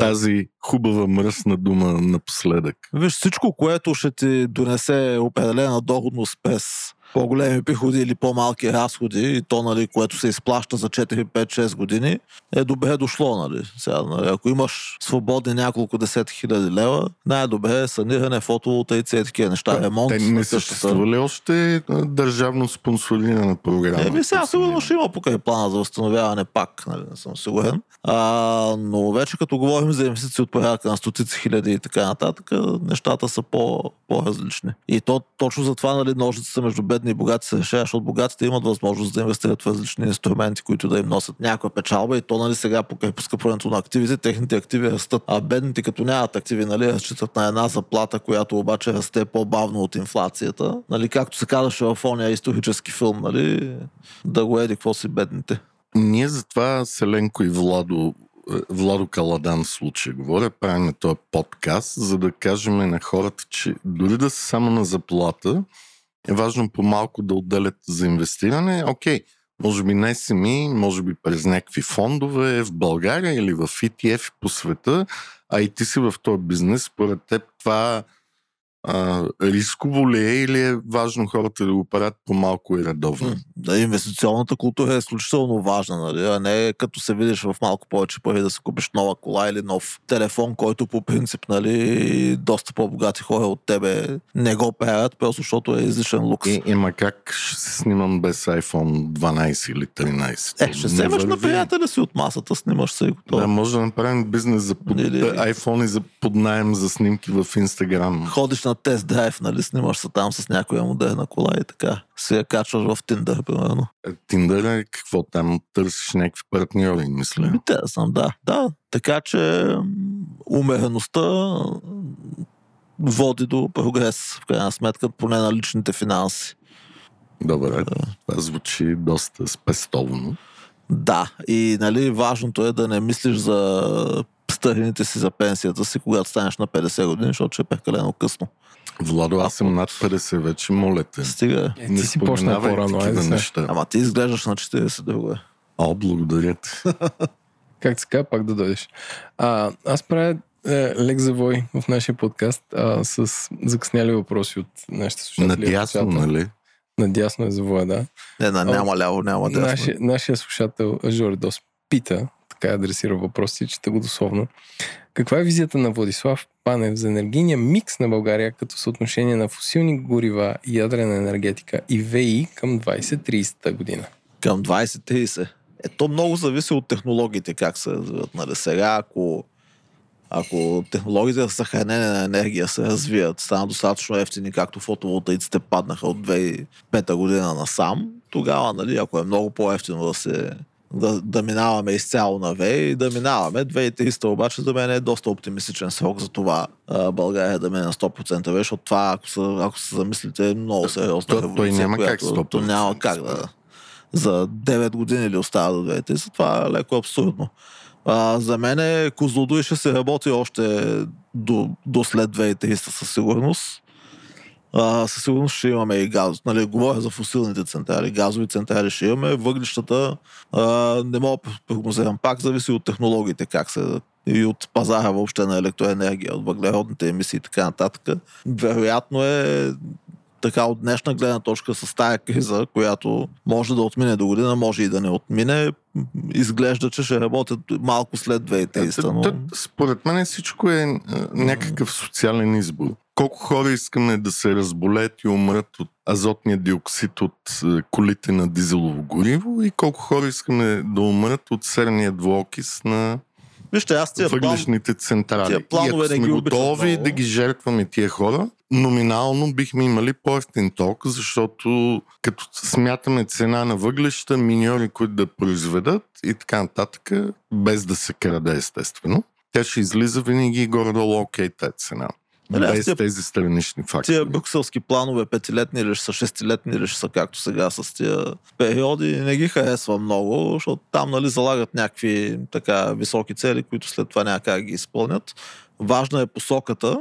Тази хубава мръсна дума напоследък. Виж, всичко, което ще ти донесе определена доходност без по-големи приходи или по-малки разходи, и то, нали, което се изплаща за 4, 5, 6 години, е добре дошло. Нали. Сега, нали, ако имаш свободни няколко десет хиляди лева, най-добре е саниране, фотоволтаици и такива неща. Ремонт. Те не съществува ли още държавно спонсорирана програма? Еми сега сигурно ще има покрай плана за възстановяване пак, нали, не съм сигурен. А, но вече като говорим за инвестиции от порядка на стотици хиляди и така нататък, нещата са по, по-различни. И то точно затова нали, ножицата между бедни и богати се решава, защото богатите имат възможност да инвестират в различни инструменти, които да им носят някаква печалба и то нали, сега покрай поскъпването на активите, техните активи растат. А бедните като нямат активи, нали, разчитат на една заплата, която обаче расте по-бавно от инфлацията. Нали, както се казваше в ония исторически филм, нали, да го еди какво си бедните. Ние затова Селенко и Владо Владо Каладан в случая говоря, правим този подкаст, за да кажем на хората, че дори да са само на заплата, е важно по-малко да отделят за инвестиране. Окей, може би не сами, може би през някакви фондове в България или в ETF по света, а и ти си в този бизнес. Според теб това а, рисково ли е или е важно хората да го правят по-малко и редовно? Да, инвестиционната култура е изключително важна, нали? а не като се видиш в малко повече пари да си купиш нова кола или нов телефон, който по принцип нали, доста по-богати хора от тебе не го правят, просто защото е излишен лукс. И, има как ще се снимам без iPhone 12 или 13? Е, ще вземеш на приятеля си от масата, снимаш се и готово. Да, може да направим бизнес за под... или... iPhone и за поднаем за снимки в Instagram. Ходиш на тест драйв, нали, снимаш се там с някоя модерна кола и така. Се я качваш в Тиндър, примерно. Тиндър е какво там търсиш някакви партньори, мисля. Ами те съм, да. Да, така че умереността води до прогрес, в крайна сметка, поне на личните финанси. Добре, това звучи доста спестовно. Да, и нали, важното е да не мислиш за старините си за пенсията си, когато станеш на 50 години, защото ще е прекалено късно. Владо, аз съм над 50 вече, моля те. Стига. Е, ти си почна по-рано, айде неща. Ама ти изглеждаш на 40 друго е. О, благодаря ти. (laughs) как се пак да дойдеш. А, аз правя е, лек завой в нашия подкаст а, с закъсняли въпроси от нашите слушатели. Надясно, нали? Надясно е завоя, да. Не, на, няма ляво, няма дясно. Нашия, нашия слушател Жордос пита, така адресира въпроси, чета го дословно. Каква е визията на Владислав Панев за енергийния микс на България като съотношение на фусилни горива, ядрена енергетика и ВИ към 2030 година? Към 2030. Ето много зависи от технологиите, как се развиват. Нали? Сега, ако, ако технологиите за съхранение на енергия се развият, станат достатъчно ефтини, както фотоволтаиците паднаха от 2005 година насам, тогава, нали, ако е много по-ефтино да се да, да минаваме изцяло на ВЕ и да минаваме. 2300 обаче за мен е доста оптимистичен срок за това а, България да мине на 100% ВЕ, защото това, ако се, ако се замислите, е много сериозна то, Той няма която, как 100%. То няма как да... За 9 години ли остава до 2300, това е леко абсурдно. А, за мен е Козлодуй ще се работи още до, до след 2030 със сигурност. А, със сигурност ще имаме и газ. Нали, говоря за фусилните централи. Газови централи ще имаме. Въглищата а, не мога да прогнозирам. Пак зависи от технологиите, как се и от пазара въобще на електроенергия, от въглеродните емисии и така нататък. Вероятно е така от днешна гледна точка с тая криза, която може да отмине до година, може и да не отмине, изглежда, че ще работят малко след 2030. Но... Според мен всичко е някакъв социален избор. Колко хора искаме да се разболеят и умрат от азотния диоксид от колите на дизелово гориво и колко хора искаме да умрат от серния двуокис на Вижте, аз тия въглишните централи. Тия планове и ако сме готови да ги жертваме тия хора, номинално бихме имали по-ефтин ток, защото като смятаме цена на въглеща, миньори, които да произведат и така нататък, без да се краде естествено, тя ще излиза винаги горе-долу окей тази цена. Дали, без тия, тези странични фактори. Тия брюкселски планове, петилетни или са, шестилетни или са, както сега с тия периоди, не ги харесва много, защото там нали, залагат някакви така високи цели, които след това няма как ги изпълнят. Важна е посоката,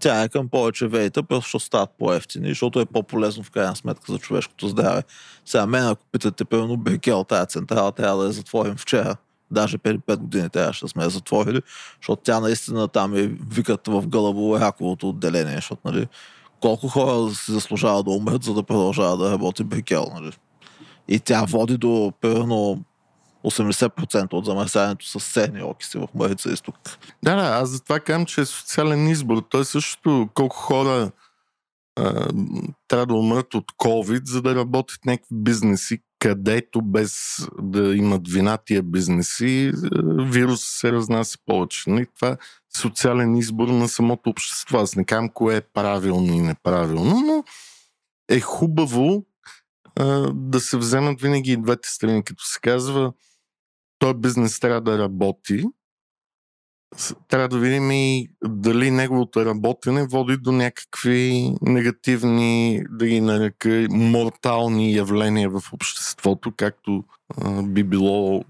тя е към повече вейта, просто ще стават по-ефтини, защото е по-полезно в крайна сметка за човешкото здраве. Сега мен, ако питате, примерно, Бекел, тази централа трябва да я затворим вчера даже преди 5 години трябваше да сме я затворили, защото тя наистина там е викат в гълъбово раковото отделение, защото нали, колко хора си заслужава да умрат, за да продължава да работи Брикел. Нали. И тя води до примерно 80% от замърсяването с серни окиси в Марица изток. Да, да, аз затова казвам, че е социален избор. Той също колко хора трябва да умрат от COVID, за да работят някакви бизнеси, където без да имат вина тия бизнеси, вирус се разнася повече. И това е социален избор на самото общество. Аз не казвам кое е правилно и неправилно, но е хубаво а, да се вземат винаги и двете страни, като се казва, този бизнес трябва да работи, трябва да видим и дали неговото работене води до някакви негативни, да ги нарека, мортални явления в обществото, както а, би било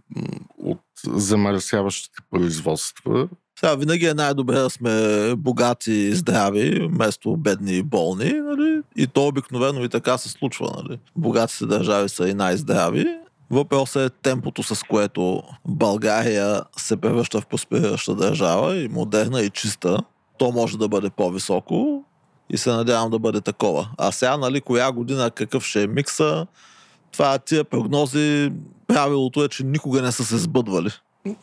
от замърсяващите производства. Сега винаги е най-добре да сме богати и здрави, вместо бедни и болни. Нали? И то обикновено и така се случва. Нали? Богатите държави са и най-здрави, Въпросът е темпото, с което България се превръща в просперираща държава и модерна и чиста. То може да бъде по-високо и се надявам да бъде такова. А сега, нали, коя година какъв ще е микса, това тия прогнози, правилото е, че никога не са се сбъдвали.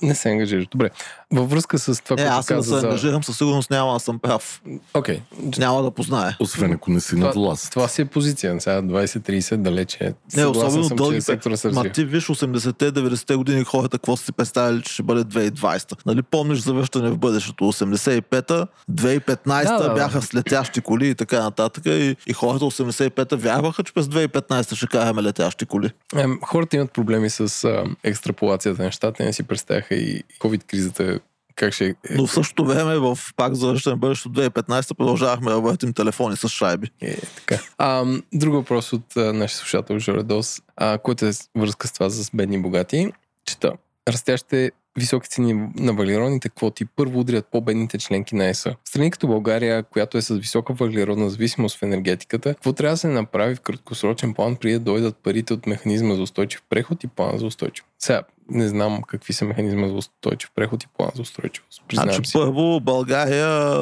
Не се ангажираш. Добре. Във връзка с това, което аз се за... ангажирам, със сигурност няма да съм прав. Окей. Okay. Няма да познае. Освен ако не си на власт. Това си е позиция. Сега 20-30 далече. Не, особено съм, дълги. Сектора се Ма ти виж 80-те, 90-те години хората какво са си представили, че ще бъде 2020. Нали помниш завръщане в бъдещето? 85-та, 2015-та да, да, бяха с летящи коли и така нататък. И, и хората 85-та вярваха, че през 2015 ще караме летящи коли. Е, хората имат проблеми с а, екстраполацията на нещата. Не си представяха и COVID-кризата как ще... Но в същото време, в пак за бъдещето 2015 продължавахме да въртим телефони с шайби. Е, така. А, друг въпрос от нашия слушател Жоредос, а, който е връзка с това с бедни и богати. Чета. Растящите високи цени на въглеродните квоти първо удрят по-бедните членки на ЕСА. Страни като България, която е с висока въглеродна зависимост в енергетиката, какво трябва да се направи в краткосрочен план, преди да дойдат парите от механизма за устойчив преход и план за устойчив? Сега, не знам какви са механизма за устойчив преход и план за устойчивост. значи, си. първо, България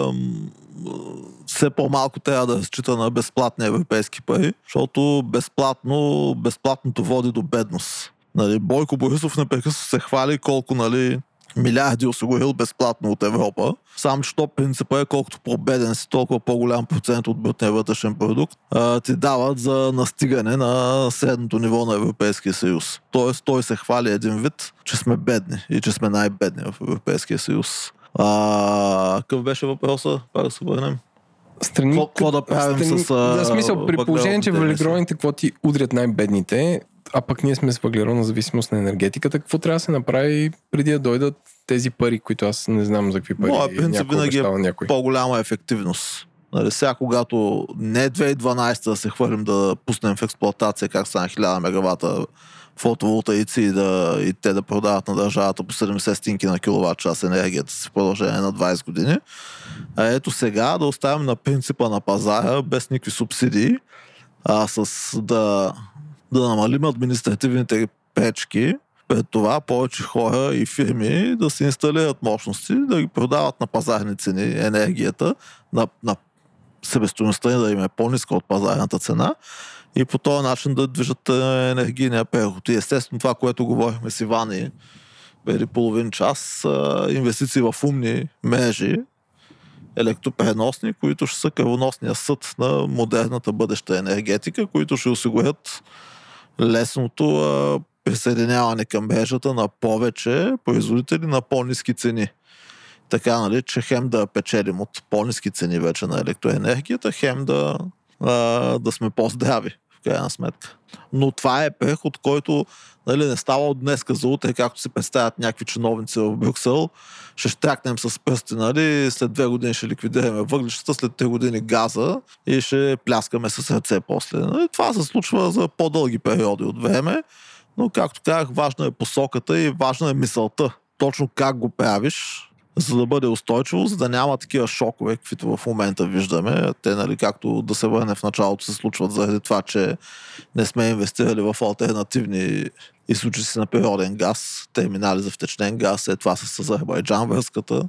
все по-малко трябва да разчита на безплатни европейски пари, защото безплатно, безплатното води до бедност. Нали, Бойко Борисов непрекъснато се хвали колко нали, милиарди осигурил безплатно от Европа. Сам, че то принципа е колкото по-беден си, толкова по-голям процент от брутния вътрешен продукт а, ти дават за настигане на средното ниво на Европейския съюз. Тоест той се хвали един вид, че сме бедни и че сме най-бедни в Европейския съюз. А, какъв беше въпроса? Пак да се върнем страни. Какво да правим страни, с. За смисъл, при положение, че въглеродните квоти удрят най-бедните, а пък ние сме с въглеродна зависимост на енергетиката, какво трябва да се направи преди да дойдат тези пари, които аз не знам за какви пари. Моя принцип винаги е някой. по-голяма ефективност. Нали, сега, когато не 2012 да се хвърлим да пуснем в експлуатация как стана 1000 мегавата фотоволтаици и, да, и те да продават на държавата по 70 стинки на киловатт час енергията си в продължение на 20 години. А ето сега да оставим на принципа на пазара, без никакви субсидии, а с да, да намалим административните пречки, пред това повече хора и фирми да се инсталират мощности, да ги продават на пазарни цени енергията, на, на себестоеността да им е по-ниска от пазарната цена и по този начин да движат е, енергийния преход. И естествено това, което говорихме с Ивани преди половин час, инвестиции в умни мрежи, електропреносни, които ще са кръвоносния съд на модерната бъдеща енергетика, които ще осигурят лесното присъединяване към мрежата на повече производители на по-низки цени. Така, нали, че хем да печелим от по-низки цени вече на електроенергията, хем да, а, да сме по-здрави крайна сметка. Но това е преход, който нали, не става от днеска за утре, както се представят някакви чиновници в Брюксел. Ще штракнем с пръсти, нали, след две години ще ликвидираме въглищата, след три години газа и ще пляскаме с ръце после. Нали, това се случва за по-дълги периоди от време, но както казах, важна е посоката и важна е мисълта. Точно как го правиш, за да бъде устойчиво, за да няма такива шокове, каквито в момента виждаме. Те, нали, както да се върне в началото, се случват заради това, че не сме инвестирали в альтернативни източници на природен газ, терминали за втечнен газ, след това с Азербайджан връзката,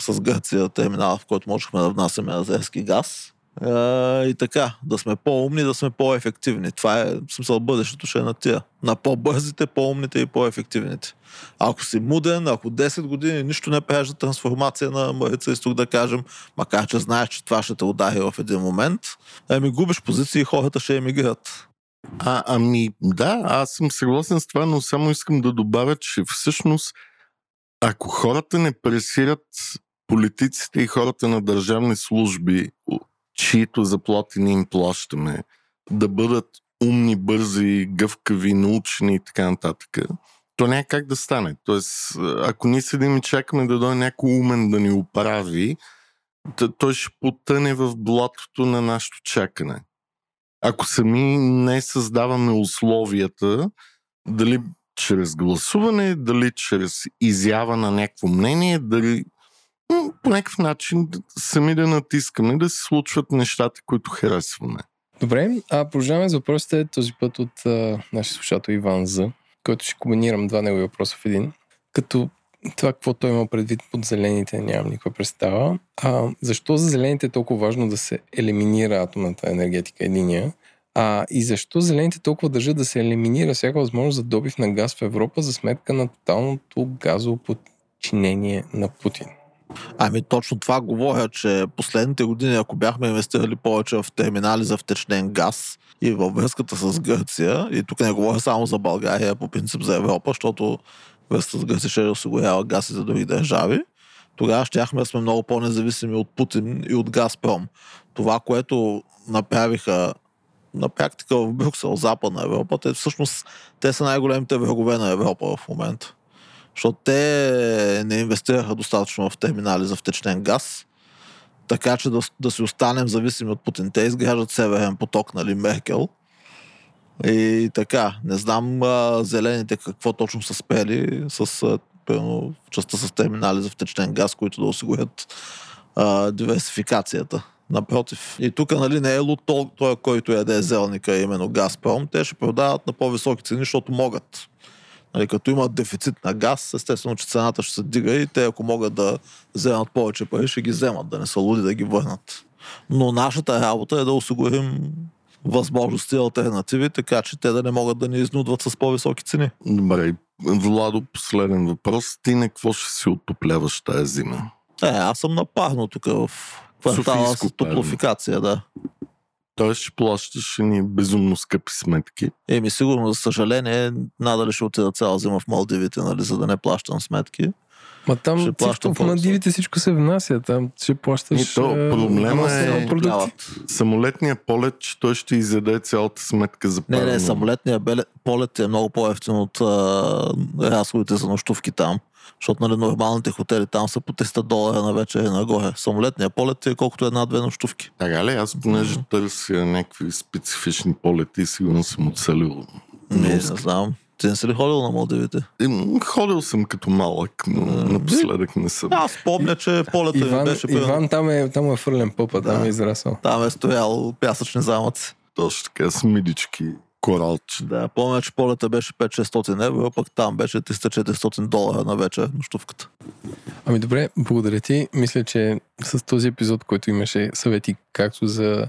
с Гърция терминал, в който можехме да внасяме азерски газ и така, да сме по-умни, да сме по-ефективни. Това е смисъл бъдещето ще е на тия. На по-бързите, по-умните и по-ефективните. Ако си муден, ако 10 години нищо не правиш за трансформация на Марица Изток, да кажем, макар че знаеш, че това ще те удари в един момент, ами губиш позиции и хората ще емигрират. А, ами да, аз съм съгласен с това, но само искам да добавя, че всъщност ако хората не пресират политиците и хората на държавни служби чието заплати не им плащаме, да бъдат умни, бързи, гъвкави, научени и така нататък, то няма как да стане. Тоест, ако ние седим и чакаме да дойде някой умен да ни оправи, той ще потъне в блатото на нашето чакане. Ако сами не създаваме условията, дали чрез гласуване, дали чрез изява на някакво мнение, дали по някакъв начин сами да натискаме да се случват нещата, които харесваме. Добре, а продължаваме с въпросите този път от а, нашия слушател Иван З, който ще комбинирам два негови въпроса в един. Като това, какво той има предвид под зелените, нямам никаква представа. А, защо за зелените е толкова важно да се елиминира атомната енергетика единия? А, и защо зелените толкова държат да се елиминира всяка възможност за добив на газ в Европа за сметка на тоталното газово подчинение на Путин? Ами точно това говоря, че последните години, ако бяхме инвестирали повече в терминали за втечнен газ и във връзката с Гърция, и тук не говоря само за България, по принцип за Европа, защото връзката с Гърция ще осигурява газ и за други държави, тогава щяхме да сме много по-независими от Путин и от Газпром. Това, което направиха на практика в Брюксел, Западна Европа, те всъщност те са най-големите врагове на Европа в момента защото те не инвестираха достатъчно в терминали за втечнен газ, така че да, да си останем зависими от Путин. Те изграждат Северен поток, нали, Меркел. И така, не знам а, зелените какво точно са спели с а, примерно, частта с терминали за втечнен газ, които да осигурят а, диверсификацията. Напротив. И тук нали, не е Лутол, той, който яде зелника, именно Газпром. Те ще продават на по-високи цени, защото могат. Нали, като имат дефицит на газ, естествено, че цената ще се дига и те, ако могат да вземат повече пари, ще ги вземат, да не са луди да ги върнат. Но нашата работа е да осигурим възможности и альтернативи, така че те да не могат да ни изнудват с по-високи цени. Добре, Владо, последен въпрос. Ти на какво ще си отопляваш тази зима? Е, аз съм напарно тук в квартала с топлофикация, да. Той ще плащаш ни безумно скъпи сметки. Еми, сигурно, за съжаление, надали ще отида цяла зима в Малдивите, нали, за да не плащам сметки. Ма там ще всичко, в Малдивите всичко се внася. Там ще плащаш... И то проблема е самолетния полет, че той ще изяде цялата сметка за парно. Не, не, самолетния полет е много по-ефтин от а, разходите за нощувки там. Защото нали, нормалните хотели там са по 300 долара на вечер и нагоре. Самолетния полет е колкото една-две нощувки. Така ли? Аз понеже търся някакви специфични полети, сигурно съм оцелил. Не, не знам. Ти не си ли ходил на Малдивите? Ходил съм като малък, но напоследък не съм. Аз помня, че полета ми Иван, беше примерно- Иван там е, там е фърлен пъпа, там Да. е израсъл. Там е стоял пясъчни замъци. Точно така, с мидички, коралче. Да, помня, че полета беше 5-600 евро, пък там беше 300-400 долара на вечер нощувката. Ами добре, благодаря ти. Мисля, че с този епизод, който имаше съвети както за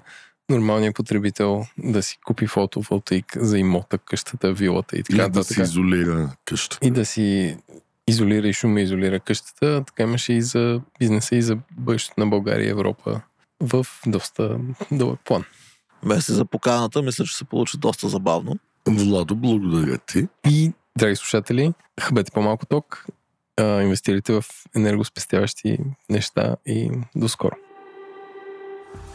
нормалния потребител да си купи фотоволтаик за имота, къщата, вилата и така Или да си нататък. изолира къщата. И да си изолира и шума изолира къщата, така имаше и за бизнеса и за бъдещето на България и Европа в доста дълъг план. Меси за поканата, мисля, че се получи доста забавно. Владо, благодаря ти. И, драги слушатели, хъбете по-малко ток, а, инвестирайте в енергоспестяващи неща и до скоро.